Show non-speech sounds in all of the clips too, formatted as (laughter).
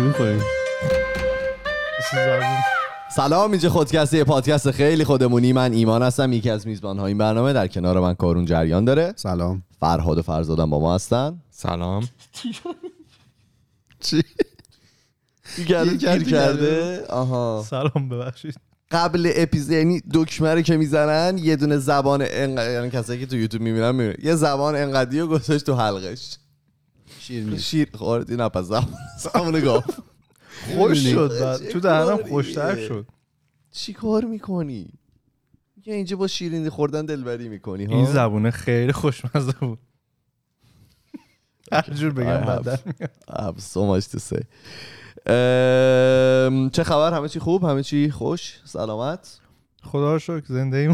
می‌کنیم سلام اینجا خودکسته یه پادکست خیلی خودمونی. من ایمان هستم یکی از میزبان های این برنامه. در کنار من کارون جریان داره. سلام. فرهاد و فرزادم با ما هستن. سلام. چی؟ کرده؟ یه گیر کرده آها. سلام ببخشید. قبل اپیزود یعنی دکمه رو که می‌زنن یه دونه زبان انقدر یعنی کسایی که تو یوتیوب می‌بینن می‌بینن. یه زبان انقدی رو گذاشت تو حلقش. شیر شیر خوردی نه پس زبان زبان گاف (laughs) خوش؟ شد. بعد تو دهنم؟ خوشتر شد. چی کار می‌کنی؟ یه اینجا با شیرینی خوردن دلبری می‌کنی ها؟ این زبونه خیلی خوشمزه بود. هر جور بگم I have- بعد I have so much to say. ام، چه خبر؟ همه چی خوب؟ همه چی خوش؟ سلامت؟ خدا رو شکر زنده (laughs) ایم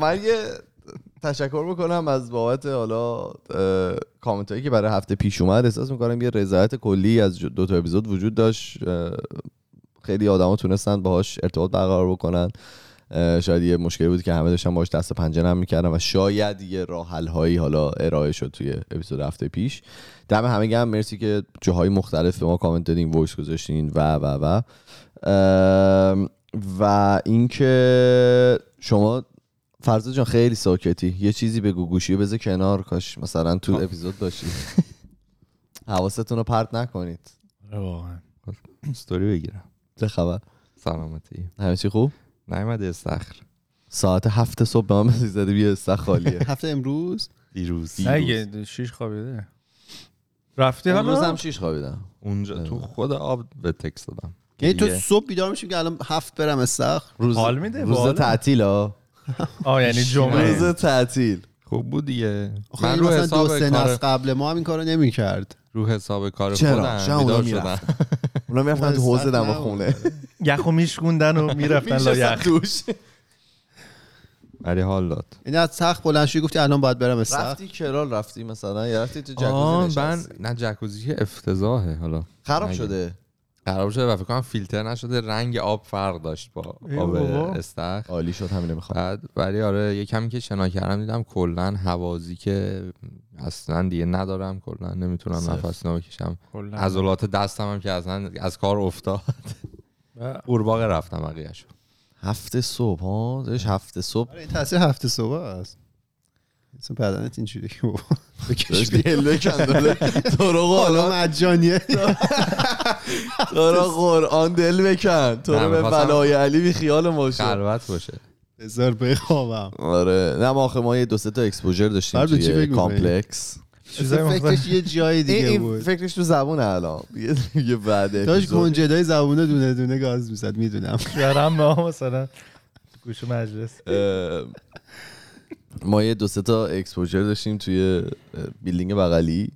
من یه تشکر می‌کنم از بابت حالا کامنت هایی که برای هفته پیش اومد. احساس می‌کنم یه رضایت کلی از دو تا اپیزود وجود داشت. خیلی آدما تونستن باهاش ارتباط برقرار بکنن. شاید یه مشکلی بود که همه داشتن باش دست پنجه نرم می‌کردن و شاید یه راه هایی حالا ارائه شد توی اپیزود هفته پیش. دم همه گرم. مرسی که جاهای مختلف به ما کامنت دادین voice گذاشتین و و و. و اینکه شما فرزاد جان خیلی ساکتی. یه چیزی بگو گوشی رو بذار کنار. کاش مثلا تو اپیزود باشی. حواستون رو پرت نکنید. واقعا. استوری بگیرم. چه خبر؟ سلامتی. همه چی خوب؟ نیومد استخر ساعت هفت صبح به من مسیج زده بیا استخ خالیه. (laughs) هفته امروز؟ دیروز. نگه شیش خوابیده. رفتی امروز حالا هم شیش خوابیدم. اونجا تو خود آب به تکس دادم. یعنی تو. صبح بیدار میشیم که الان هفت برم استخر. روز حال میده؟ روز. تعطیل ها آه یعنی (laughs) جمعه. روز تعطیل. خوب بود دیگه. من این رو حساب دو سه کار نسل قبل ما هم این کارو نمی‌کرد. رو حساب کار چرا؟ خودم بیدار می‌رفتن؟ شدم. (laughs) اونا می‌رفتن تو حوزه دم خونه. (laughs) یخو میشکوندن و می‌رفتن لا یخ. توش. ولی حال داد. یعنی از تخت بلند شدی گفتی الان باید برم استخر رفتی کرال رفتی مثلا یا رفتی تو جکوزی من نشستی. نه جکوزی که افتضاحه حالا. خراب. شده. خراب شده و فکر کنم فیلتر نشده رنگ آب فرق داشت با آب. استخر. عالی شد همینه می‌خوام. بعد ولی آره یه کمی که شنا کردم دیدم کلا حوازی که اصلا دیگه ندارم کلا نمی‌تونم. نفس بکشم. عضلات دستم هم که اصلا از کار افتاد. و قورباغه رفتم بقیه‌شو. هفته صبح ها؟ هفته صبح. آره این تاثیر هفته صبح است. مثلا بدنت اینجوری که بابا. (laughs) بکش بکن داره تو رو (laughs) حالا مجانیه. (laughs) تو رو قرآن دل بکن تو رو به ولای علی بی خیال ما شد. خلوت باشه. بذار بخوابم. آره. نه ما آخه ما یه دو سه تا اکسپوژر داشتیم توی کامپلکس. فکرش یه جای دیگه این بود. فکرش تو زبون الان. یه- بعد داشت. کنجدای زبونه دونه دونه گاز می‌زد می‌دونم. یارم ما مثلا. گوش مجلس. ما یه دو سه تا exposure داشتیم توی building بغلی.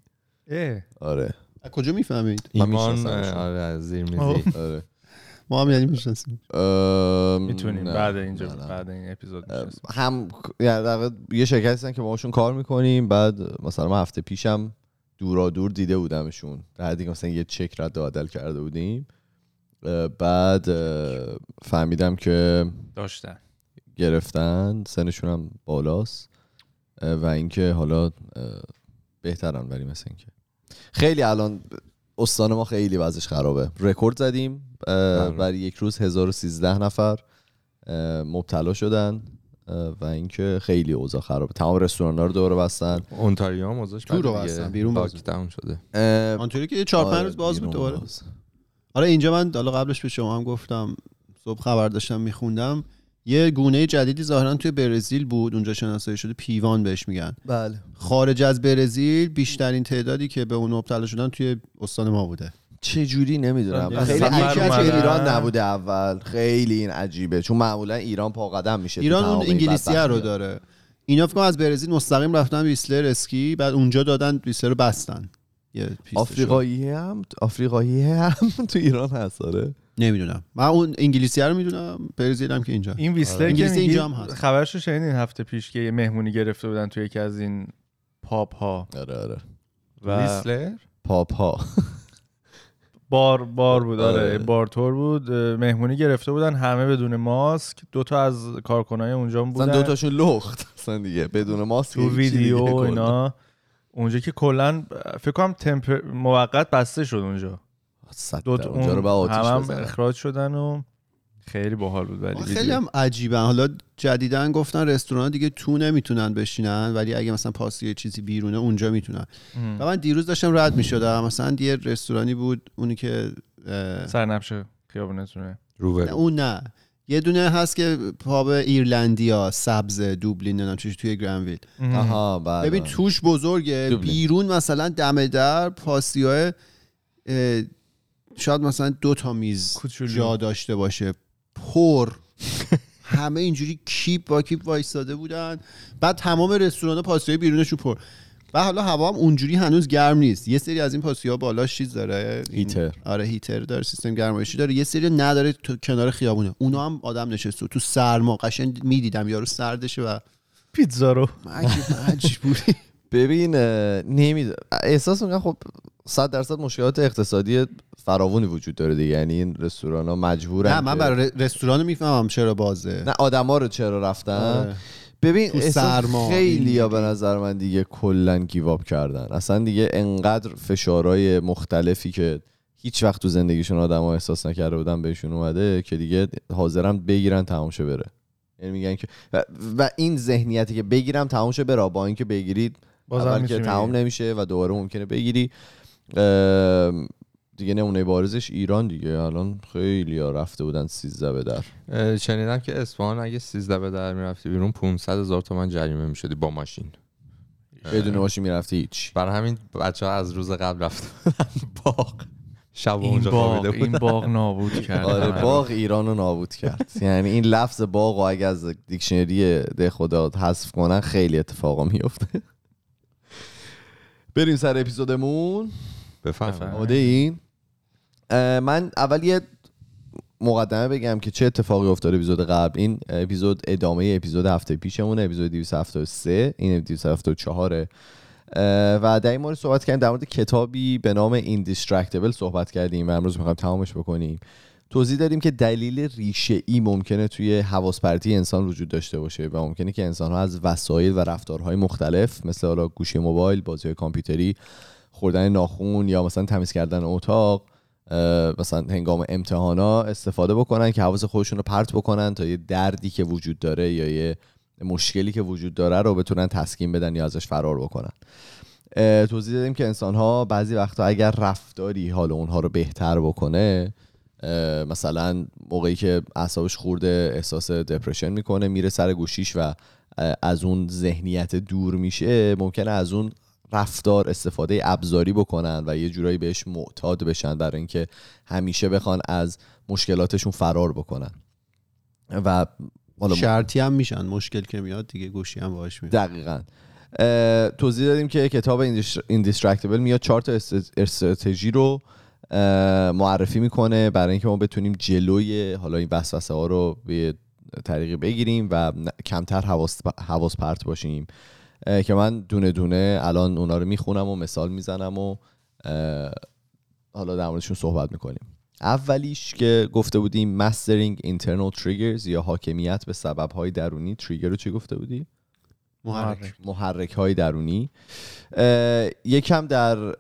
اه. آره. از کجا می‌فهمید؟ ایمان. آره از زیر. میزی. آره. ما هم یعنی می‌شناسیم. می‌تونیم. بعد اینجا نه،. بعد این اپیزود. هم یعنی یه شرکتی هستن که باشون کار می‌کنیم. بعد مثلا ما هفته پیشم دورا دور دیده بودمشون. در دیگه مثلا یه چک رد و بدل کرده بودیم. بعد فهمیدم که داشتن. گرفتن سنشون هم بالاست و اینکه حالا بهترن ولی مثل اینکه خیلی الان استان ما خیلی وضعش خرابه رکورد زدیم. برای یک روز 1013 نفر مبتلا شدن و اینکه خیلی اوضاع خرابه تمام رستوران ها رو دوباره بستن اونتاریو هم موضوعش تو رو. بستن، بیرون باز. لاکداون شده اه، آنطوری که یه چهار پنج آره، روز باز بود دوباره. آره اینجا من حالا قبلش به شما هم گفتم صبح خبر داشتم میخوندم یه گونه جدیدی ظاهرا توی برزیل بود اونجا شناسایی شده پیوان بهش میگن. بله. خارج از برزیل بیشترین تعدادی که به اون مبتلا شدن توی استان ما بوده. چه جوری نمی‌دونم. خیلی عجیبه. ایران نبوده اول. خیلی این عجیبه چون معمولا ایران پا قدم میشه ایران اون انگلیسی رو. داره. اینا فکر کنم از برزیل مستقیم رفتن ویسلر اسکی بعد اونجا دادن ویسلر رو بستن. آفریقایی هم آفریقایی هم تو ایران هست آره. نمی‌دونم. من اون انگلیسی رو می‌دونم برزیل هم که اینجا. این ویسلر که انگلیسی اینجا هم هست. خبرشو شنیدین هفته پیش که یه مهمونی گرفته بودن توی یکی از این pub ها آره آره. و ویسلر؟ pub ها بار بار بود آره. آره. بار تور بود مهمونی گرفته بودن همه بدون ماسک. دو تا از کارکنای اونجا بودن دو تاشون لخت. مثلا دیگه بدون ماسک تو ویدیو. اینا. اونجا که کلا فکر کنم تمپر موقت بسته شد اونجا. صد دو اونجا رو به آتیش هم, هم بزنن. اخراج شدن و خیلی باحال بود ولی خیلی. هم عجیبه. حالا جدیدن گفتن رستوران دیگه تو نمی‌تونن بشینن ولی اگه مثلا پاسی یه چیزی بیرونه اونجا می‌تونن. و من دیروز داشتم رد می‌شدم. مثلا یه رستورانی بود اونی که اه، سرنبش خیابونتونه. نه، روبرو اون نه. یه دونه هست که pub ایرلندیا سبز دوبلین چیزی توی گرانویل آها بله. ببین توش بزرگه. دوبلین. بیرون مثلا دم در پاسیاه شاید مثلا دو تا میز کوچولو. جا داشته باشه. پر. (laughs) همه اینجوری کیپ با کیپ وایستاده بودن. بعد تمام رستوران پاسیای بیرونشون پر. و حالا هوا هم اونجوری هنوز گرم نیست. یه سری از این پاسیها بالاش چیز داره. این- heater. آره heater داره سیستم گرمایشی داره. یه سری نداره تو کنار خیابونه. اونا هم آدم نشسته. تو سرما. قشنگ می‌دیدم یارو سردشه و پیتزا رو. عجیب مجبوری (laughs) ببین نمی احساس می‌کنم خب 100 درصد مشکلات اقتصادی فراوانی وجود داره دیگه. یعنی این رستوران ها مجبورن نه من برای رستوران می‌فهمم چرا بازه. نه آدما رو چرا رفتن؟ آره. ببین سرما، خیلی یا به. نظر من دیگه کلا گیواب کردن. اصلا دیگه انقدر فشارهای مختلفی که هیچ وقت تو زندگیشون آدم احساس نکرده بودن بهشون اومده که دیگه حاضرم بگیرن تمام بره. یعنی میگن که و, و این ذهنیتی که بگیرم تمام شه بره با اینکه بگیرید بازم اول که تمام. نمیشه و دوباره ممکنه بگیری. دیگه نمونه بارزش ایران دیگه. الان خیلی ها رفته بودن سیزده به در. شنیدم که اصفهان اگه 13 به در می‌رفتی بیرون 500 هزار تومن جریمه می‌شدی با ماشین. بدون ماشین می‌رفتی هیچ. برای همین بچه ها از روز قبل رفته بودن باغ. شب اونجا باغ این باغ نابود (laughs) کرد. آره رو. باغ ایران رو نابود کرد. یعنی این لفظ باغ رو اگه از دیکشنری ده خدا حذف کنن خیلی اتفاقا میفته بریم سر اپیزودمون. بفهم. آماده این من اول یه مقدمه بگم که چه اتفاقی افتاده اپیزود قبل. این اپیزود ادامه اپیزود هفته پیشمونه اپیزود 273 این 274 و در این مورد صحبت کردیم در مورد کتابی به نام Indistractable صحبت کردیم. و امروز می‌خوایم تمامش بکنیم. توضیح دادیم که دلیل ریشه ای ممکنه توی حواس پرتی انسان وجود داشته باشه و ممکنه که انسان ها از وسایل و رفتارهای مختلف مثل حالا گوشی موبایل بازی های کامپیوتری خوردن ناخون یا مثلا تمیز کردن اتاق مثلا هنگام امتحانا استفاده بکنن که حواس خودشون رو پرت بکنن تا یه دردی که وجود داره یا یه مشکلی که وجود داره رو بتونن تسکین بدن یا ازش فرار بکنن. توضیح دادیم که انسان ها بعضی وقتا اگر رفتاری حال اونها رو بهتر بکنه مثلا موقعی که اعصابش خورده احساس depression می‌کنه میره سر گوشیش و از اون ذهنیت دور میشه ممکنه از اون رفتار استفاده ابزاری بکنن و یه جورایی بهش معتاد بشن برای اینکه همیشه بخوان از مشکلاتشون فرار بکنن. و شرطی هم میشن مشکل که میاد دیگه گوشی هم باش میاد دقیقا. توضیح دادیم که کتاب Indistractable میاد چهار تا است- استراتژی رو معرفی می‌کنه برای اینکه ما بتونیم جلوی حالا این وسوسه ها رو به طریقی بگیریم و کمتر حواس, حواس پرت باشیم. که من دونه دونه الان اونا رو می‌خونم و مثال می‌زنم و حالا در موردشون صحبت می‌کنیم. اولیش که گفته بودیم mastering internal triggers یا حاکمیت به سبب های درونی. تریگر رو چی گفته بودی؟ محرک. محرک های درونی یکم در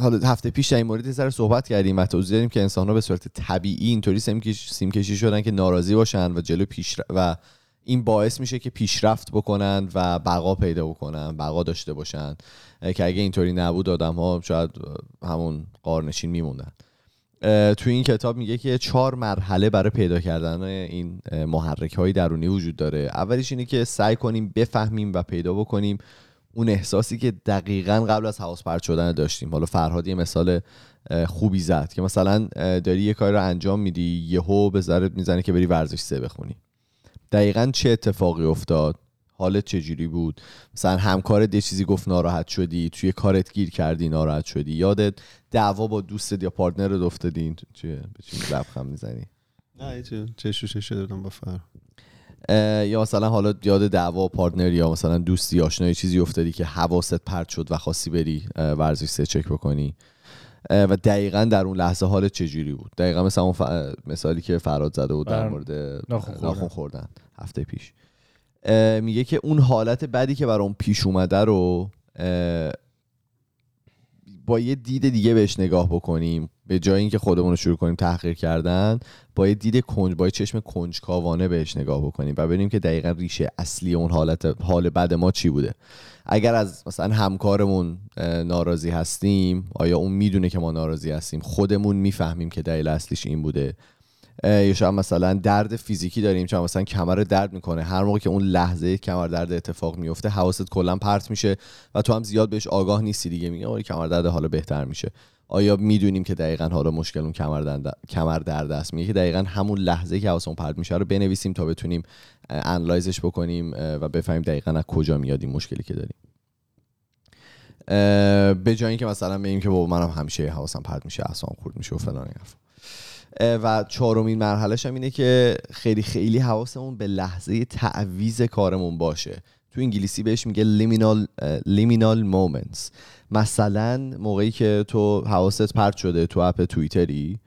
حالا هفته پیش در این مورد ذره صحبت کردیم. و توضیح دادیم که انسان ها به صورت طبیعی اینطوری سیم کش- سیم کشی شدن که ناراضی باشن و جلو پیش و این باعث میشه که پیشرفت بکنن و بقا پیدا بکنن بقا داشته باشن. که اگه اینطوری نبود آدم ها شاید همون قارنشین میموندن. توی این کتاب میگه که چهار مرحله برای پیدا کردن این محرک های درونی وجود داره. اولیش اینه که سعی کنیم بفهمیم و پیدا بکنیم. اون احساسی که دقیقا قبل از حواس پرت شدن داشتیم. حالا فرهاد یه مثال خوبی زد که مثلا داری یه کاری رو انجام میدی یهو به ذرت می‌زنه که بری ورزش سه بخونی. دقیقا چه اتفاقی افتاد؟ حالت چجوری بود؟ مثلا همکارت یه چیزی گفت ناراحت شدی توی کارت گیر کردی ناراحت شدی. یادت دعوا با دوستت یا پارتنرت افتادین؟ چیه به چی لبخند می‌زنی؟ نه چه چش شده بودم با فر یا مثلا حالا یاد دعوا پارتنر یا مثلا دوستی آشنایی چیزی افتادی که حواست پرت شد و خواستی بری ورزش سه چک بکنی. و دقیقا در اون لحظه حالت چجوری بود؟ دقیقا مثلا اون ف- مثالی که فراد زده بود در مورد ناخن خوردن. هفته پیش. میگه که اون حالت بدی که برام پیش اومده رو با یه دید دیگه بهش نگاه بکنیم به جای اینکه خودمون رو شروع کنیم تحقیر کردن با یه دید کنج با یه چشم کنجکاوانه بهش نگاه بکنیم و ببینیم که دقیقا ریشه اصلی اون حالت حال بد ما چی بوده. اگر از مثلا همکارمون ناراضی هستیم آیا اون می‌دونه که ما ناراضی هستیم؟ خودمون می‌فهمیم که دلیل اصلیش این بوده. یا شاید مثلا درد فیزیکی داریم چون مثلا کمر درد می‌کنه. هر موقع که اون لحظه کمر درد اتفاق میفته حواست کلا پرت میشه و تو هم زیاد بهش آگاه نیستی دیگه. میگه آره کمر درد حالا بهتر میشه. آیا می‌دونیم که دقیقا حالا مشکل اون کمر درد کمر درد است؟ میگه که دقیقا همون لحظه که حواسمون پرت میشه رو بنویسیم تا بتونیم اه، انالایزش بکنیم و بفهمیم دقیقا از کجا میاد این مشکلی که داریم. به جای اینکه مثلا بگیم که بابا منم همیشه حواسم پرت میشه اعصابم خورد میشه و فلان حرفا. و چهارمین مرحلهش هم اینه که خیلی خیلی حواسمون به لحظه تعویز کارمون باشه. تو انگلیسی بهش میگه لیمینال liminal moments مثلا موقعی که تو حواست پرت شده تو app توییتری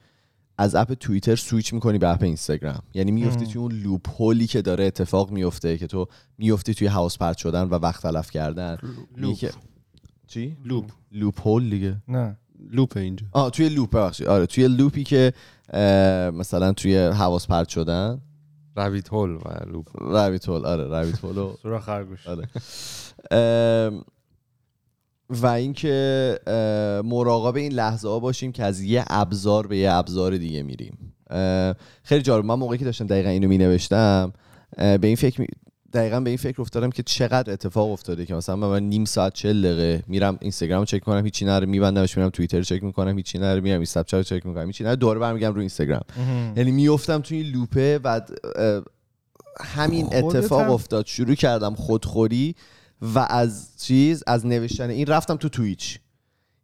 از app توییتر سویچ می‌کنی به app اینستاگرام. یعنی میفتی توی اون loophole ی که داره اتفاق میفته که تو میفتی توی حواس پرت شدن و وقت تلف کردن. میگه که- چی؟ loop. loophole دیگه. نه. loop اینجا. آه توی loop آره توی loop ی که مثلا توی حواس پرت شدن. rabbit hole و لوپ. رویت هول آره رویت هول و- خرگوش. آره. و اینکه مراقب این لحظه ها باشیم که از یه ابزار به یه ابزار دیگه میریم. خیلی جالب. من موقعی که داشتم دقیقا اینو می نوشتم به این فکر می... دقیقا به این فکر افتادم که چقدر اتفاق افتاده که مثلا من نیم ساعت چل دقیقه میرم اینستاگرام چک کنم هیچی نره میبندمش میرم توییتر چک می‌کنم هیچی نره میرم رو چک می‌کنم هیچی نره دوباره برمیگردم رو اینستاگرام. یعنی میفتم توی این لوپه و همین اتفاق هم- افتاد. شروع کردم خودخوری و از چیز از نوشتن این رفتم تو تویچ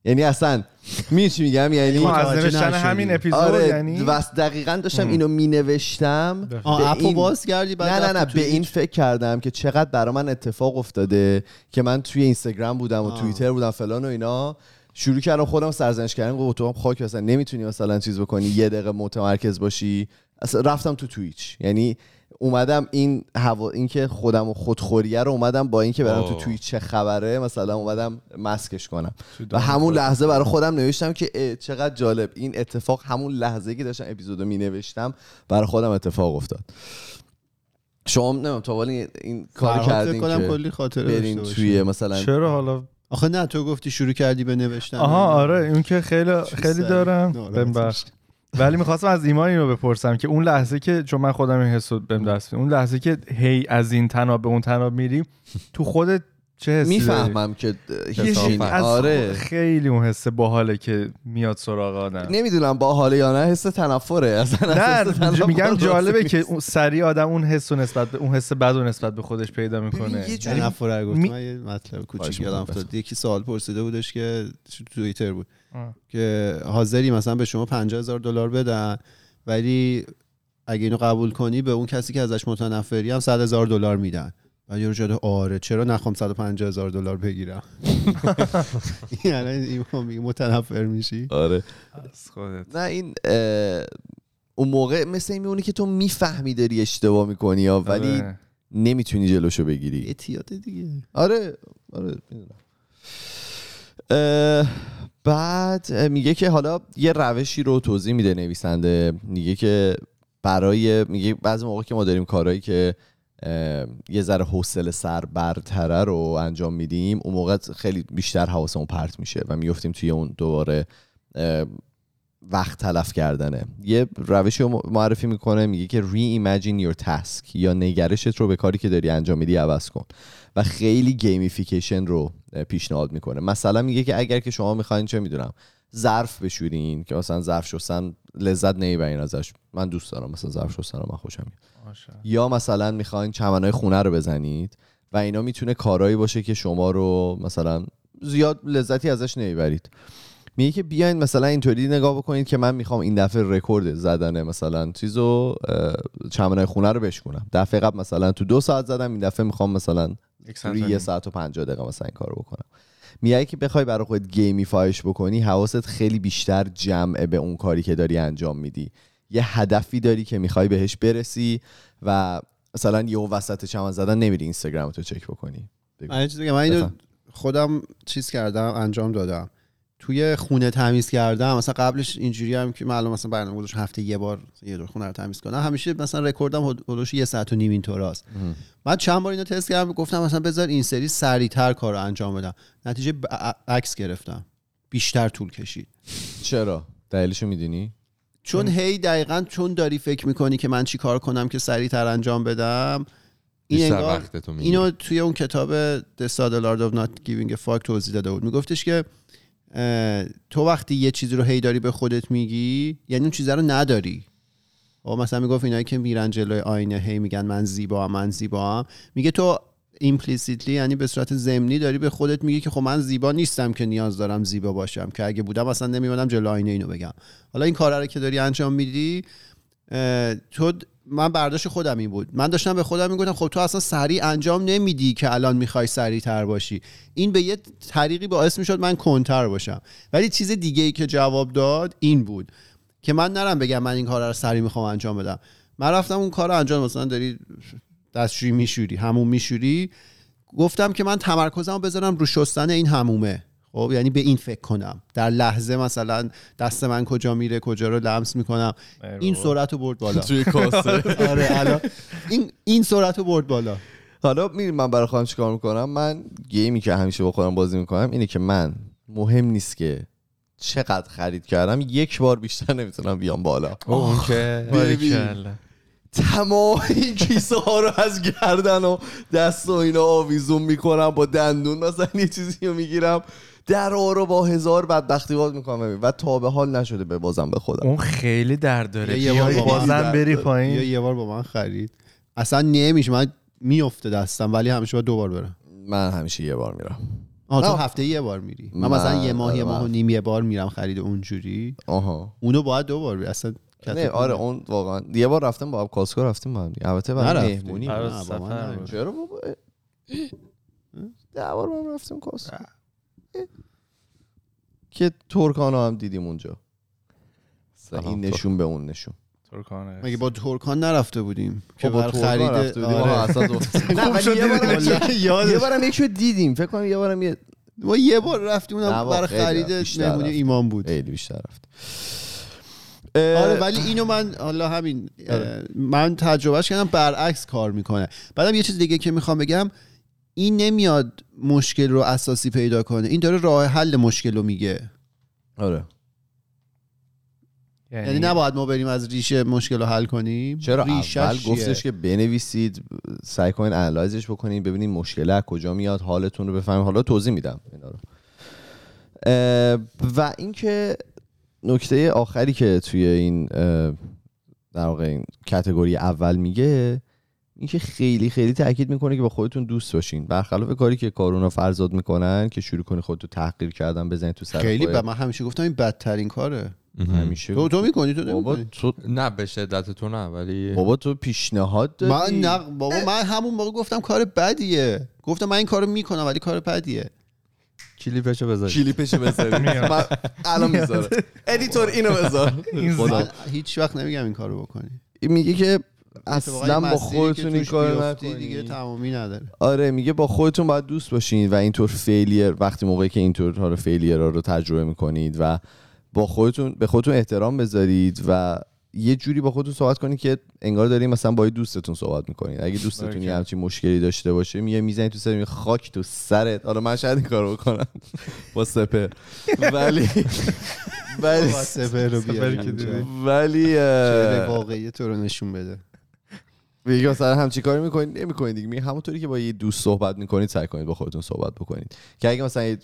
یعنی اصلا می چی میگم؟ یعنی از متوجه نوشتن. همین اپیزود آره یعنی؟ دقیقا داشتم اینو می نوشتم آه به اپو این- باز کردی بعد نه نه نه به این فکر کردم که چقدر برا من اتفاق افتاده که من توی اینستاگرام بودم و. توییتر بودم فلان و اینا. شروع کردم خودم سرزنش کردم گفتم تو هم خاک مثلا نمی‌تونی مثلا چیز بکنی یه دقیقه متمرکز باشی. اصلا رفتم تو تویچ یعنی اومدم این هوا این که خودم و خودخوریه رو اومدم با اینکه برم تو آه. تویچ چه خبره مثلا اومدم مسکش کنم. و همون. لحظه برای خودم نوشتم که چقدر جالب. این اتفاق همون لحظه که داشتم اپیزودو می نوشتم برای خودم اتفاق افتاد. شما نمیم تا ولی این کار کردین کنم که کلی خاطره برین باشی. توی مثلا چرا حالا؟ آخه نه تو گفتی شروع کردی به نوشتن. آها آره اون که خیلی خیلی دارم. می‌شی. ولی می‌خواستم از ایمان اینو بپرسم که اون لحظه که چون من خودم این حسو بهم دست اون لحظه که هی از این تناب به اون تناب میریم تو خودت چه حسی؟ می‌فهمم که یه هیچ حس از آره. خیلی اون حس باحاله که میاد سراغ آدم. نمی‌دونم با حاله یا نه حس تنفره. اصلا حس نه تنفر میگم جالبه که سریع آدم اون حس و نسبت به اون حس بد و نسبت به خودش پیدا می‌کنه. یه جوری- نه نفر گفت می- من یه مطلب کوچیک یادم می‌کنم. افتاد. یکی سوال پرسیده بودش که تو توییتر بود. آه. که حاضری مثلا به شما 50 هزار دلار بدن ولی اگه اینو قبول کنی به اون کسی که ازش متنفری هم 100 هزار دلار میدن. و یارو شده آره چرا نخوام 150 هزار دلار بگیرم؟ (laughs) یعنی این میگه متنفر میشی؟ آره. از خودت. نه این اون موقع مثل این میمونه که تو می‌فهمی داری اشتباه می‌کنی یا ولی آره. نمی‌تونی جلوشو بگیری. اعتیاد دیگه. آره آره بعد میگه که حالا یه روشی رو توضیح میده نویسنده. میگه که برای میگه بعضی موقع که ما داریم کارهایی که یه ذره حوصله سر برتره رو انجام میدیم اون موقع خیلی بیشتر حواسمون پرت میشه و میفتیم توی اون دوباره وقت تلف کردنه. یه روشی رو معرفی می‌کنه میگه که re-imagine your task یا نگرشت رو به کاری که داری انجام میدی عوض کن. و خیلی gamification رو پیشنهاد می‌کنه. مثلا میگه که اگر که شما می‌خواین چه می‌دونم ظرف بشورین که مثلا ظرف شستن لذت نمی‌برین ازش. من دوست دارم مثلا ظرف شستن رو من خوشم میاد. یا مثلا می‌خواین چمنهای خونه رو بزنید و اینا می‌تونه کارهایی باشه که شما رو مثلا زیاد لذتی ازش نمی‌برید. میگه که بیاین مثلا اینطوری نگاه بکنید که من می‌خوام این دفعه رکورد زدن مثلا چیزو اه، چمنهای خونه رو بشکنم دفعه قبل مثلا تو دو ساعت زدم این دفعه می‌خوام مثلا یک ساعت و روی. یه ساعت و پنجاه دقیقه مثلا این کارو بکنم میگه که بخوای برای خودت gamify ش بکنی حواست خیلی بیشتر جمعه به اون کاری که داری انجام میدی یه هدفی داری که می‌خوای بهش برسی و مثلا یه وسط چمن زدن نمیری اینستاگرامتو چک بکنی. من اینو. خودم چیز کردم انجام دادم توی خونه تمیز کردم. مثلا قبلش اینجوری هم که الان مثلا برنامه گذاشتم هفته یه بار یه دور خونه رو تمیز کنم. همیشه مثلا رکوردم حدودش یه ساعت و نیم اینطوراست من چند بار اینو تست کردم گفتم مثلا بذار این سری سریعتر کار رو انجام بدم. نتیجه عکس گرفتم. بیشتر طول کشید. چرا؟ دلیلشو می‌دونی؟ چون هی دقیقا چون داری فکر می‌کنی که من چی کار کنم که سریعتر انجام بدم این انگار. اینو توی اون کتاب The Subtle Art of Not Giving a Fuck توضیح داده بود. میگفتش که تو وقتی یه چیزی رو هی داری به خودت میگی یعنی اون چیزا رو نداری. و مثلا می‌گفت اینایی که میرن جلوی آینه هی میگن من زیبا من زیبا میگه تو ایمپلیسیتلی یعنی به صورت ضمنی داری به خودت میگی که خب من زیبا نیستم که نیاز دارم زیبا باشم که اگه بودم اصلا نمیمونم جلوی آینه اینو بگم. حالا این کارا رو که داری انجام میدی تو من برداشت خودم این بود. من داشتم به خودم می‌گفتم خب تو اصلا سریع انجام نمیدی که الان می‌خوای سریع تر باشی. این به یه طریقی باعث می‌شد من کنتر باشم. ولی چیز دیگه ای که جواب داد این بود که من نرم بگم من این کار رو سریع می‌خوام انجام بدم. من رفتم اون کار رو انجام مثلا داری دستشویی میشوری همون میشوری. گفتم که من تمرکزم بذارم رو شستن این همومه. خب یعنی به این فکر کنم. در لحظه مثلا دست من کجا میره کجا رو لمس می‌کنم. این سرعت رو برد بالا. (laughs) توی کاسه. (laughs) آره الان. این این سرعت رو برد بالا. حالا میری من برای خودم چیکار می‌کنم؟ من گیمی که همیشه با خودم بازی می‌کنم اینه که من مهم نیست که چقدر خرید کردم یک بار بیشتر نمی‌تونم بیام بالا. اوه، اون که (laughs) باریکلا. تمام این کیسه ها رو از گردن و دست و اینا آویزون می‌کنم با دندون مثلا یه چیزی رو می‌گیرم. در رو با هزار بدبختی باز می‌کنم. و تا به حال نشده به بازم به خودم. اون خیلی درد داره. یه بار بیا با من بازم بری. یا پایین. یه بار با من خرید. اصلا نمیشه. من میفته دستم ولی همیشه باید دو بار برم. من همیشه یه بار میرم. آه تو. هفته یه بار میری. من من- مثلا یه ماه یه ماه و. نیم یه بار میرم خرید اونجوری. آها. اونو باید دو بار بری اصلا نه آره اون واقعا. یه بار رفتم با کاسکو رفتیم با هم دیگه. البته برای. مهمونی. چرا بابا؟ ده بار با هم رفتیم کاسکو. که ترکان هم دیدیم اونجا. سلام، این نشون به اون نشون. ترکانه. مگه با ترکان نرفته بودیم؟ که خب با بر ترکان خرید رفته بودیم. آره. اصلا (laughs) (laughs) یه بارم یه رو دیدیم. فکر کنم یه بارم یه ما یه بار رفتیم اونم با برای خرید رفت. ایمان بود. خیلی بیشتر رفت آره ولی اینو من حالا همین من تجربهش کردم برعکس کار می‌کنه. بعدم یه چیز دیگه که می‌خوام بگم این نمیاد مشکل رو اساسی پیدا کنه. این داره راه حل مشکل رو میگه. آره. یعنی نباید ما بریم از ریشه مشکل رو حل کنیم. چرا اول؟ گفتش که بنویسید سعی کنین انالایزش بکنین ببینین مشکل از کجا میاد حالتون رو بفهمید حالا توضیح میدم اینا رو. و اینکه نکته آخری که توی این در واقع این کتگوری اول میگه اینکه خیلی خیلی تاکید می‌کنه که با خودتون دوست باشین. برخلاف کاری که کارونا فرزاد می‌کنن که شروع کنی خودتو تحقیر کردن بزنید تو سر خیلی خودت. ب... من همیشه گفتم این بدترین کاره. همیشه تو تو می‌کنی؟ تو بابا تو نه به شدت تو نه ولی بابا تو پیشنهاد دادی. من نه بابا من همون موقع گفتم کار بدیه. گفتم من این کارو می‌کنم ولی کار بدیه. کلیپشو بذاری. کلیپشو بذاریم (laughs) من الان می‌ذارم. editor (laughs) اینو بذار. (laughs) هیچ وقت نمیگم این کارو بکنی. میگه که اصلا با خودتون این کار بیفتی دیگه نکنید تمامی نداره. آره میگه با خودتون باید دوست باشین و اینطور failure وقتی موقعی که اینطور ها رو failure رو تجربه می‌کنید و با خودتون به خودتون احترام بذارید و یه جوری با خودتون صحبت کنید که انگار دارین مثلا با یه دوستتون صحبت می‌کنید. اگه دوستتون. یه همچین مشکلی داشته باشه میگه می‌زنید تو سر میگه خاک تو سرت. حالا من شاید این کارو بکنم (laughs) با سپر. ولی (laughs) ولی سپر رو. ولی واقعی تو رو نشون بده. میگه مثلا همچی کاری می‌کنید نمی‌کنید دیگه. همونطوری که با یه دوست صحبت می‌کنید سعی کنید با خودتون صحبت بکنید. که اگه مثلا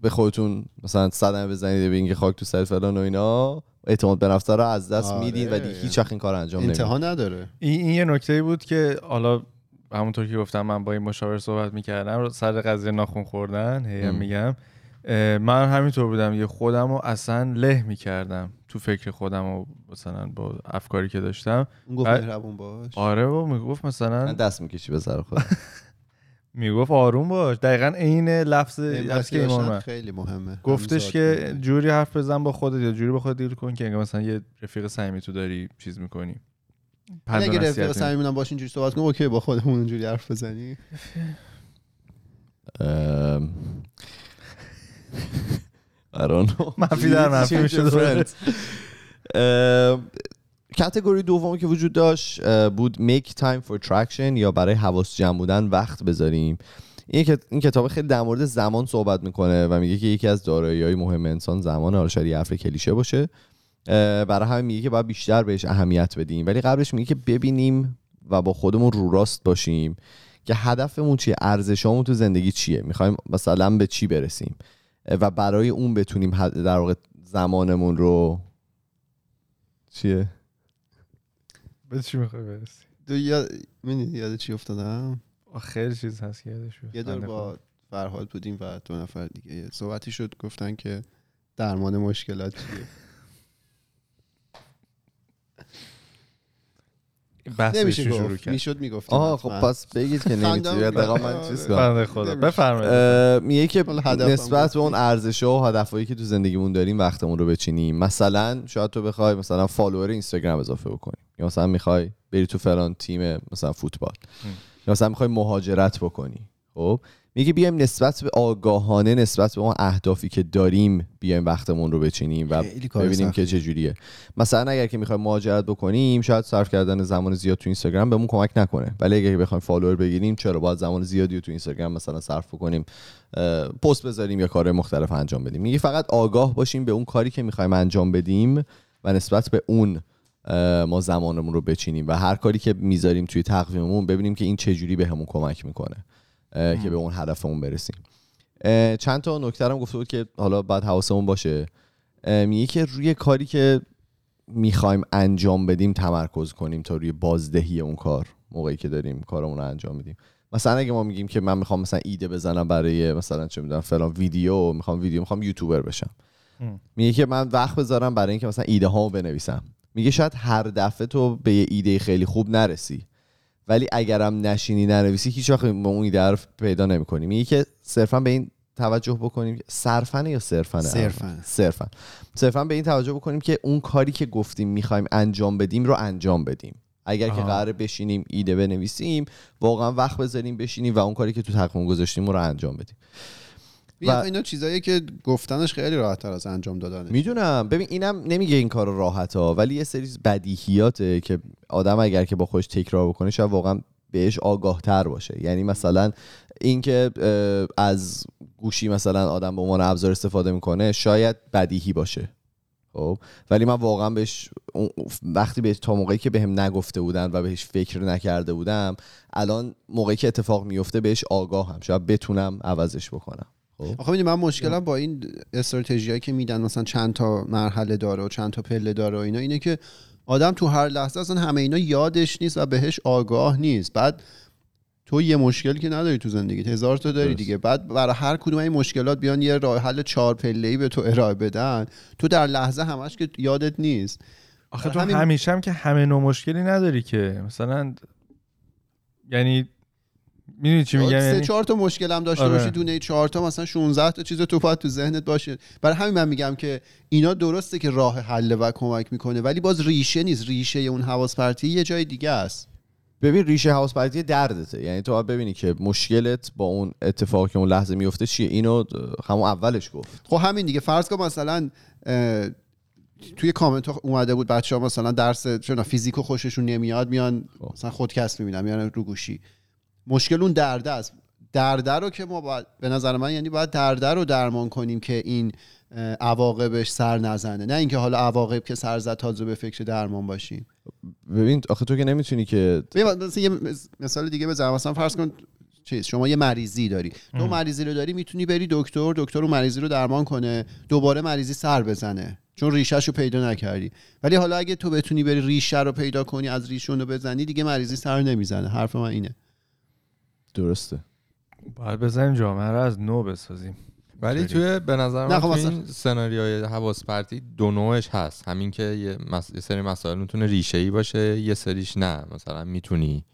به خودتون مثلا صدمه بزنید ببینید که خاک تو سر فلان و اینا اعتماد به نفس رو از دست آره. می‌دید و دیگه هیچ این کار انجام نمی‌دید انتها نداره. این, این یه نکته بود که حالا همونطور که گفتم من با این مشاور صحبت می‌کردم سر قضیه ناخون خوردن هی هم. میگم من همینطور بودم یه خودم رو اصلا له می‌کردم. تو فکر خودم و مثلا با افکاری که داشتم. اون گفت مهربون باش. آره با می‌گفت من مثلا دست می‌کشی به سر خودم. (laughs) می‌گفت آروم باش. دقیقا عین لفظ امپاتی که ایمان خیلی مهمه. گفتش که. جوری حرف بزن با خودت یا جوری با خودت دیل کن که انگار مثلا یه رفیق صمیمی تو داری چیز می‌کنی. پند و اگه رفیق نصیحت می‌کنی. صمیمونم باش اینجوری صحبت کنیم اوکی با خودمون اونجوری حرف بزنی. (laughs) منفی در منفی. ام، کتگوری دومی که وجود داشت بود make time for traction یا برای حواس جمع بودن وقت بذاریم. این, این کتاب خیلی در مورد زمان صحبت می‌کنه و میگه که یکی از دارایی های مهم انسان زمانه حالا شاید حرف کلیشه باشه. برای همین میگه که باید بیشتر بهش اهمیت بدیم. ولی قبلش میگه که ببینیم و با خودمون رو راست باشیم که هدفمون چیه ارزشامون تو زندگی چیه. می‌خوایم مثلا به چی برسیم. و برای اون بتونیم حد- در واقع زمانمون رو چیه؟ به چی می‌خوای برسی؟ تو یاد یاد چی افتادم؟ خیلی چیز هست که یادش. یه دور با فرهاد بودیم و دو نفر دیگه. صحبتی شد گفتن که درمان مشکلات چیه. بحث نمیشه شروع کرد. می‌شد می‌گفت آها خب پس بگید که نمی‌تونی. دقیقا من. چیز کنم. بنده خدا. بفرمایید. میگه که نسبت. به اون ارزش و هدفهایی که تو زندگیمون داریم وقتمون رو بچینیم. مثلا شاید تو بخوای مثلا فالوور اینستاگرام اضافه بکنی. یا مثلا می‌خوای بری تو فلان تیم مثلا فوتبال. یا مثلا می‌خوای مهاجرت بکنی. خب؟ میگه بیایم نسبت به آگاهانه نسبت به اون اهدافی که داریم بیایم وقتمون رو بچینیم و ببینیم که سختیه. چجوریه مثلا اگر که می‌خوایم مهاجرت بکنیم شاید صرف کردن زمان زیاد تو اینستاگرام بهمون کمک نکنه. ولی اگر بخوایم فالوور بگیریم چرا باید زمان زیادی رو تو اینستاگرام مثلا صرف بکنیم اه، پست بذاریم یا کار مختلف انجام بدیم. میگه فقط آگاه باشیم به اون کاری که می‌خوایم انجام بدیم و نسبت به اون ما زمانمون رو بچینیم و هر کاری که می‌ذاریم توی تقویممون ببینیم که این چجوری بهمون کمک می‌کنه. که به اون هدفمون برسیم. چند تا نکته هم گفته بود که حالا باید حواسمون باشه. میگه که روی کاری که می‌خوایم انجام بدیم تمرکز کنیم تا روی بازدهی اون کار موقعی که داریم کارمون رو انجام میدیم مثلا اگه ما میگیم که من می‌خوام مثلا ایده بزنم برای مثلا چه می‌دونم فلان ویدیو می‌خوام ویدیو می‌خوام یوتیوبر بشم. میگه که من وقت بذارم برای اینکه مثلا ایده هامو بنویسم. میگه شاید هر دفعه تو به یه ایده خیلی خوب نرسی. ولی اگرم نشینی ننویسی هیچ وقت ما اون ایده رو پیدا نمی‌کنیم میگه که صرفا به این توجه بکنیم که صرفا یا صرفا؟ صرفاً. صرفا. صرفا به این توجه بکنیم که اون کاری که گفتیم می‌خوایم انجام بدیم رو انجام بدیم. اگر که آها. قرار بشینیم ایده بنویسیم واقعا وقت بذاریم بشینیم و اون کاری که تو تقویم گذاشتیم رو انجام بدیم. و... اینا چیزایی که گفتنش خیلی راحت تر از انجام دادنش. می‌دونم. ببین اینم نمیگه این کار راحت ها ولی یه سری بدیهیاته که آدم اگر که با خودش تکرار بکنه شاید واقعا بهش آگاه تر باشه. یعنی مثلا اینکه از گوشی مثلا آدم به عنوان ابزار استفاده می‌کنه شاید بدیهی باشه. خب؟ ولی من واقعا بهش وقتی به تا موقعی که بهم نگفته بودن و بهش فکر نکرده بودم الان موقعی که اتفاق میفته بهش آگاهم. شاید بتونم عوضش بکنم. آخه می‌دونی من مشکلم با این استراتژی که میدن مثلا چند تا مرحله داره و چند تا پله داره و اینا اینه که آدم تو هر لحظه اصلا همه اینا یادش نیست و بهش آگاه نیست. بعد تو یه مشکل که نداری تو زندگیت هزار تا داری. دیگه. بعد برای هر کدوم این مشکلات بیان یه راه حل چهار پله ای به تو ارائه بدن تو در لحظه همش که یادت نیست. آخه تو همین- همیشه هم که همه نوع مشکلی نداری که. مثلا یعنی می‌دونی چی میگم؟ سه یعنی چهار تا مشکل هم داشته آره. باشی دونه چهار تا مثلا 16 تا چیز تو باید تو ذهنت باشه. برای همین من میگم که اینا درسته که راه حل و کمک می‌کنه ولی باز ریشه نیست. ریشه اون حواس پرتی یه جای دیگه است. ببین ریشه هاوس پرتی دردته. یعنی تو باید ببینی که مشکلت با اون اتفاقی که اون لحظه میفته چیه. اینو همون اولش گفت. خب همین دیگه. فرض کن مثلا توی کامنت ها اومده بود بچه ها مثلا درس چون فیزیکو خوششون نمیاد میان خب. مثلا خودکست می‌بینن میان رو گوشی. مشکل اون درده است. درده رو که ما باید به نظر من یعنی باید درده رو درمان کنیم که این عواقبش سر نزنه. نه اینکه حالا عواقب که سر زد تازه به فکر درمان باشیم. ببین آخه تو که نمی‌تونی که ببین مثلا یه مثال دیگه بزنم. مثلا فرض کن چیز شما یه مریضی داری. تو مریضی رو داری می‌تونی بری دکتر دکتر اون مریضی رو درمان کنه دوباره مریضی سر بزنه. چون ریشهش رو پیدا نکردی. ولی حالا اگه تو بتونی بری ریشه رو پیدا کنی از ریشون رو بزنی دیگه مریضی سر نمی‌زنه. حرف من اینه. درسته. باید بزنیم جامعه رو از نو بسازیم. ولی. توی به نظر من خب این سناریوی حواس پرتی دو نوعش هست. همین که یه, مس... یه سری مسائل می‌تونه ریشه ای باشه یه سریش نه. مثلا می‌تونی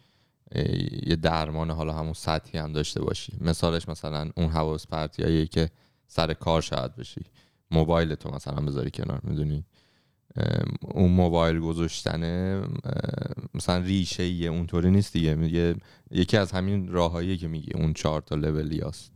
یه درمان حالا همون سطحی هم داشته باشی. مثالش مثلا اون حواس پرتی که سر کار شاید بشی. موبایل تو مثلا بذاری کنار می‌دونی؟ اون موبایل گذاشتنه مثلا ریشه ایه اونطوری نیست دیگه. یکی از همین راههایی که میگی اون چهار تا لولی هست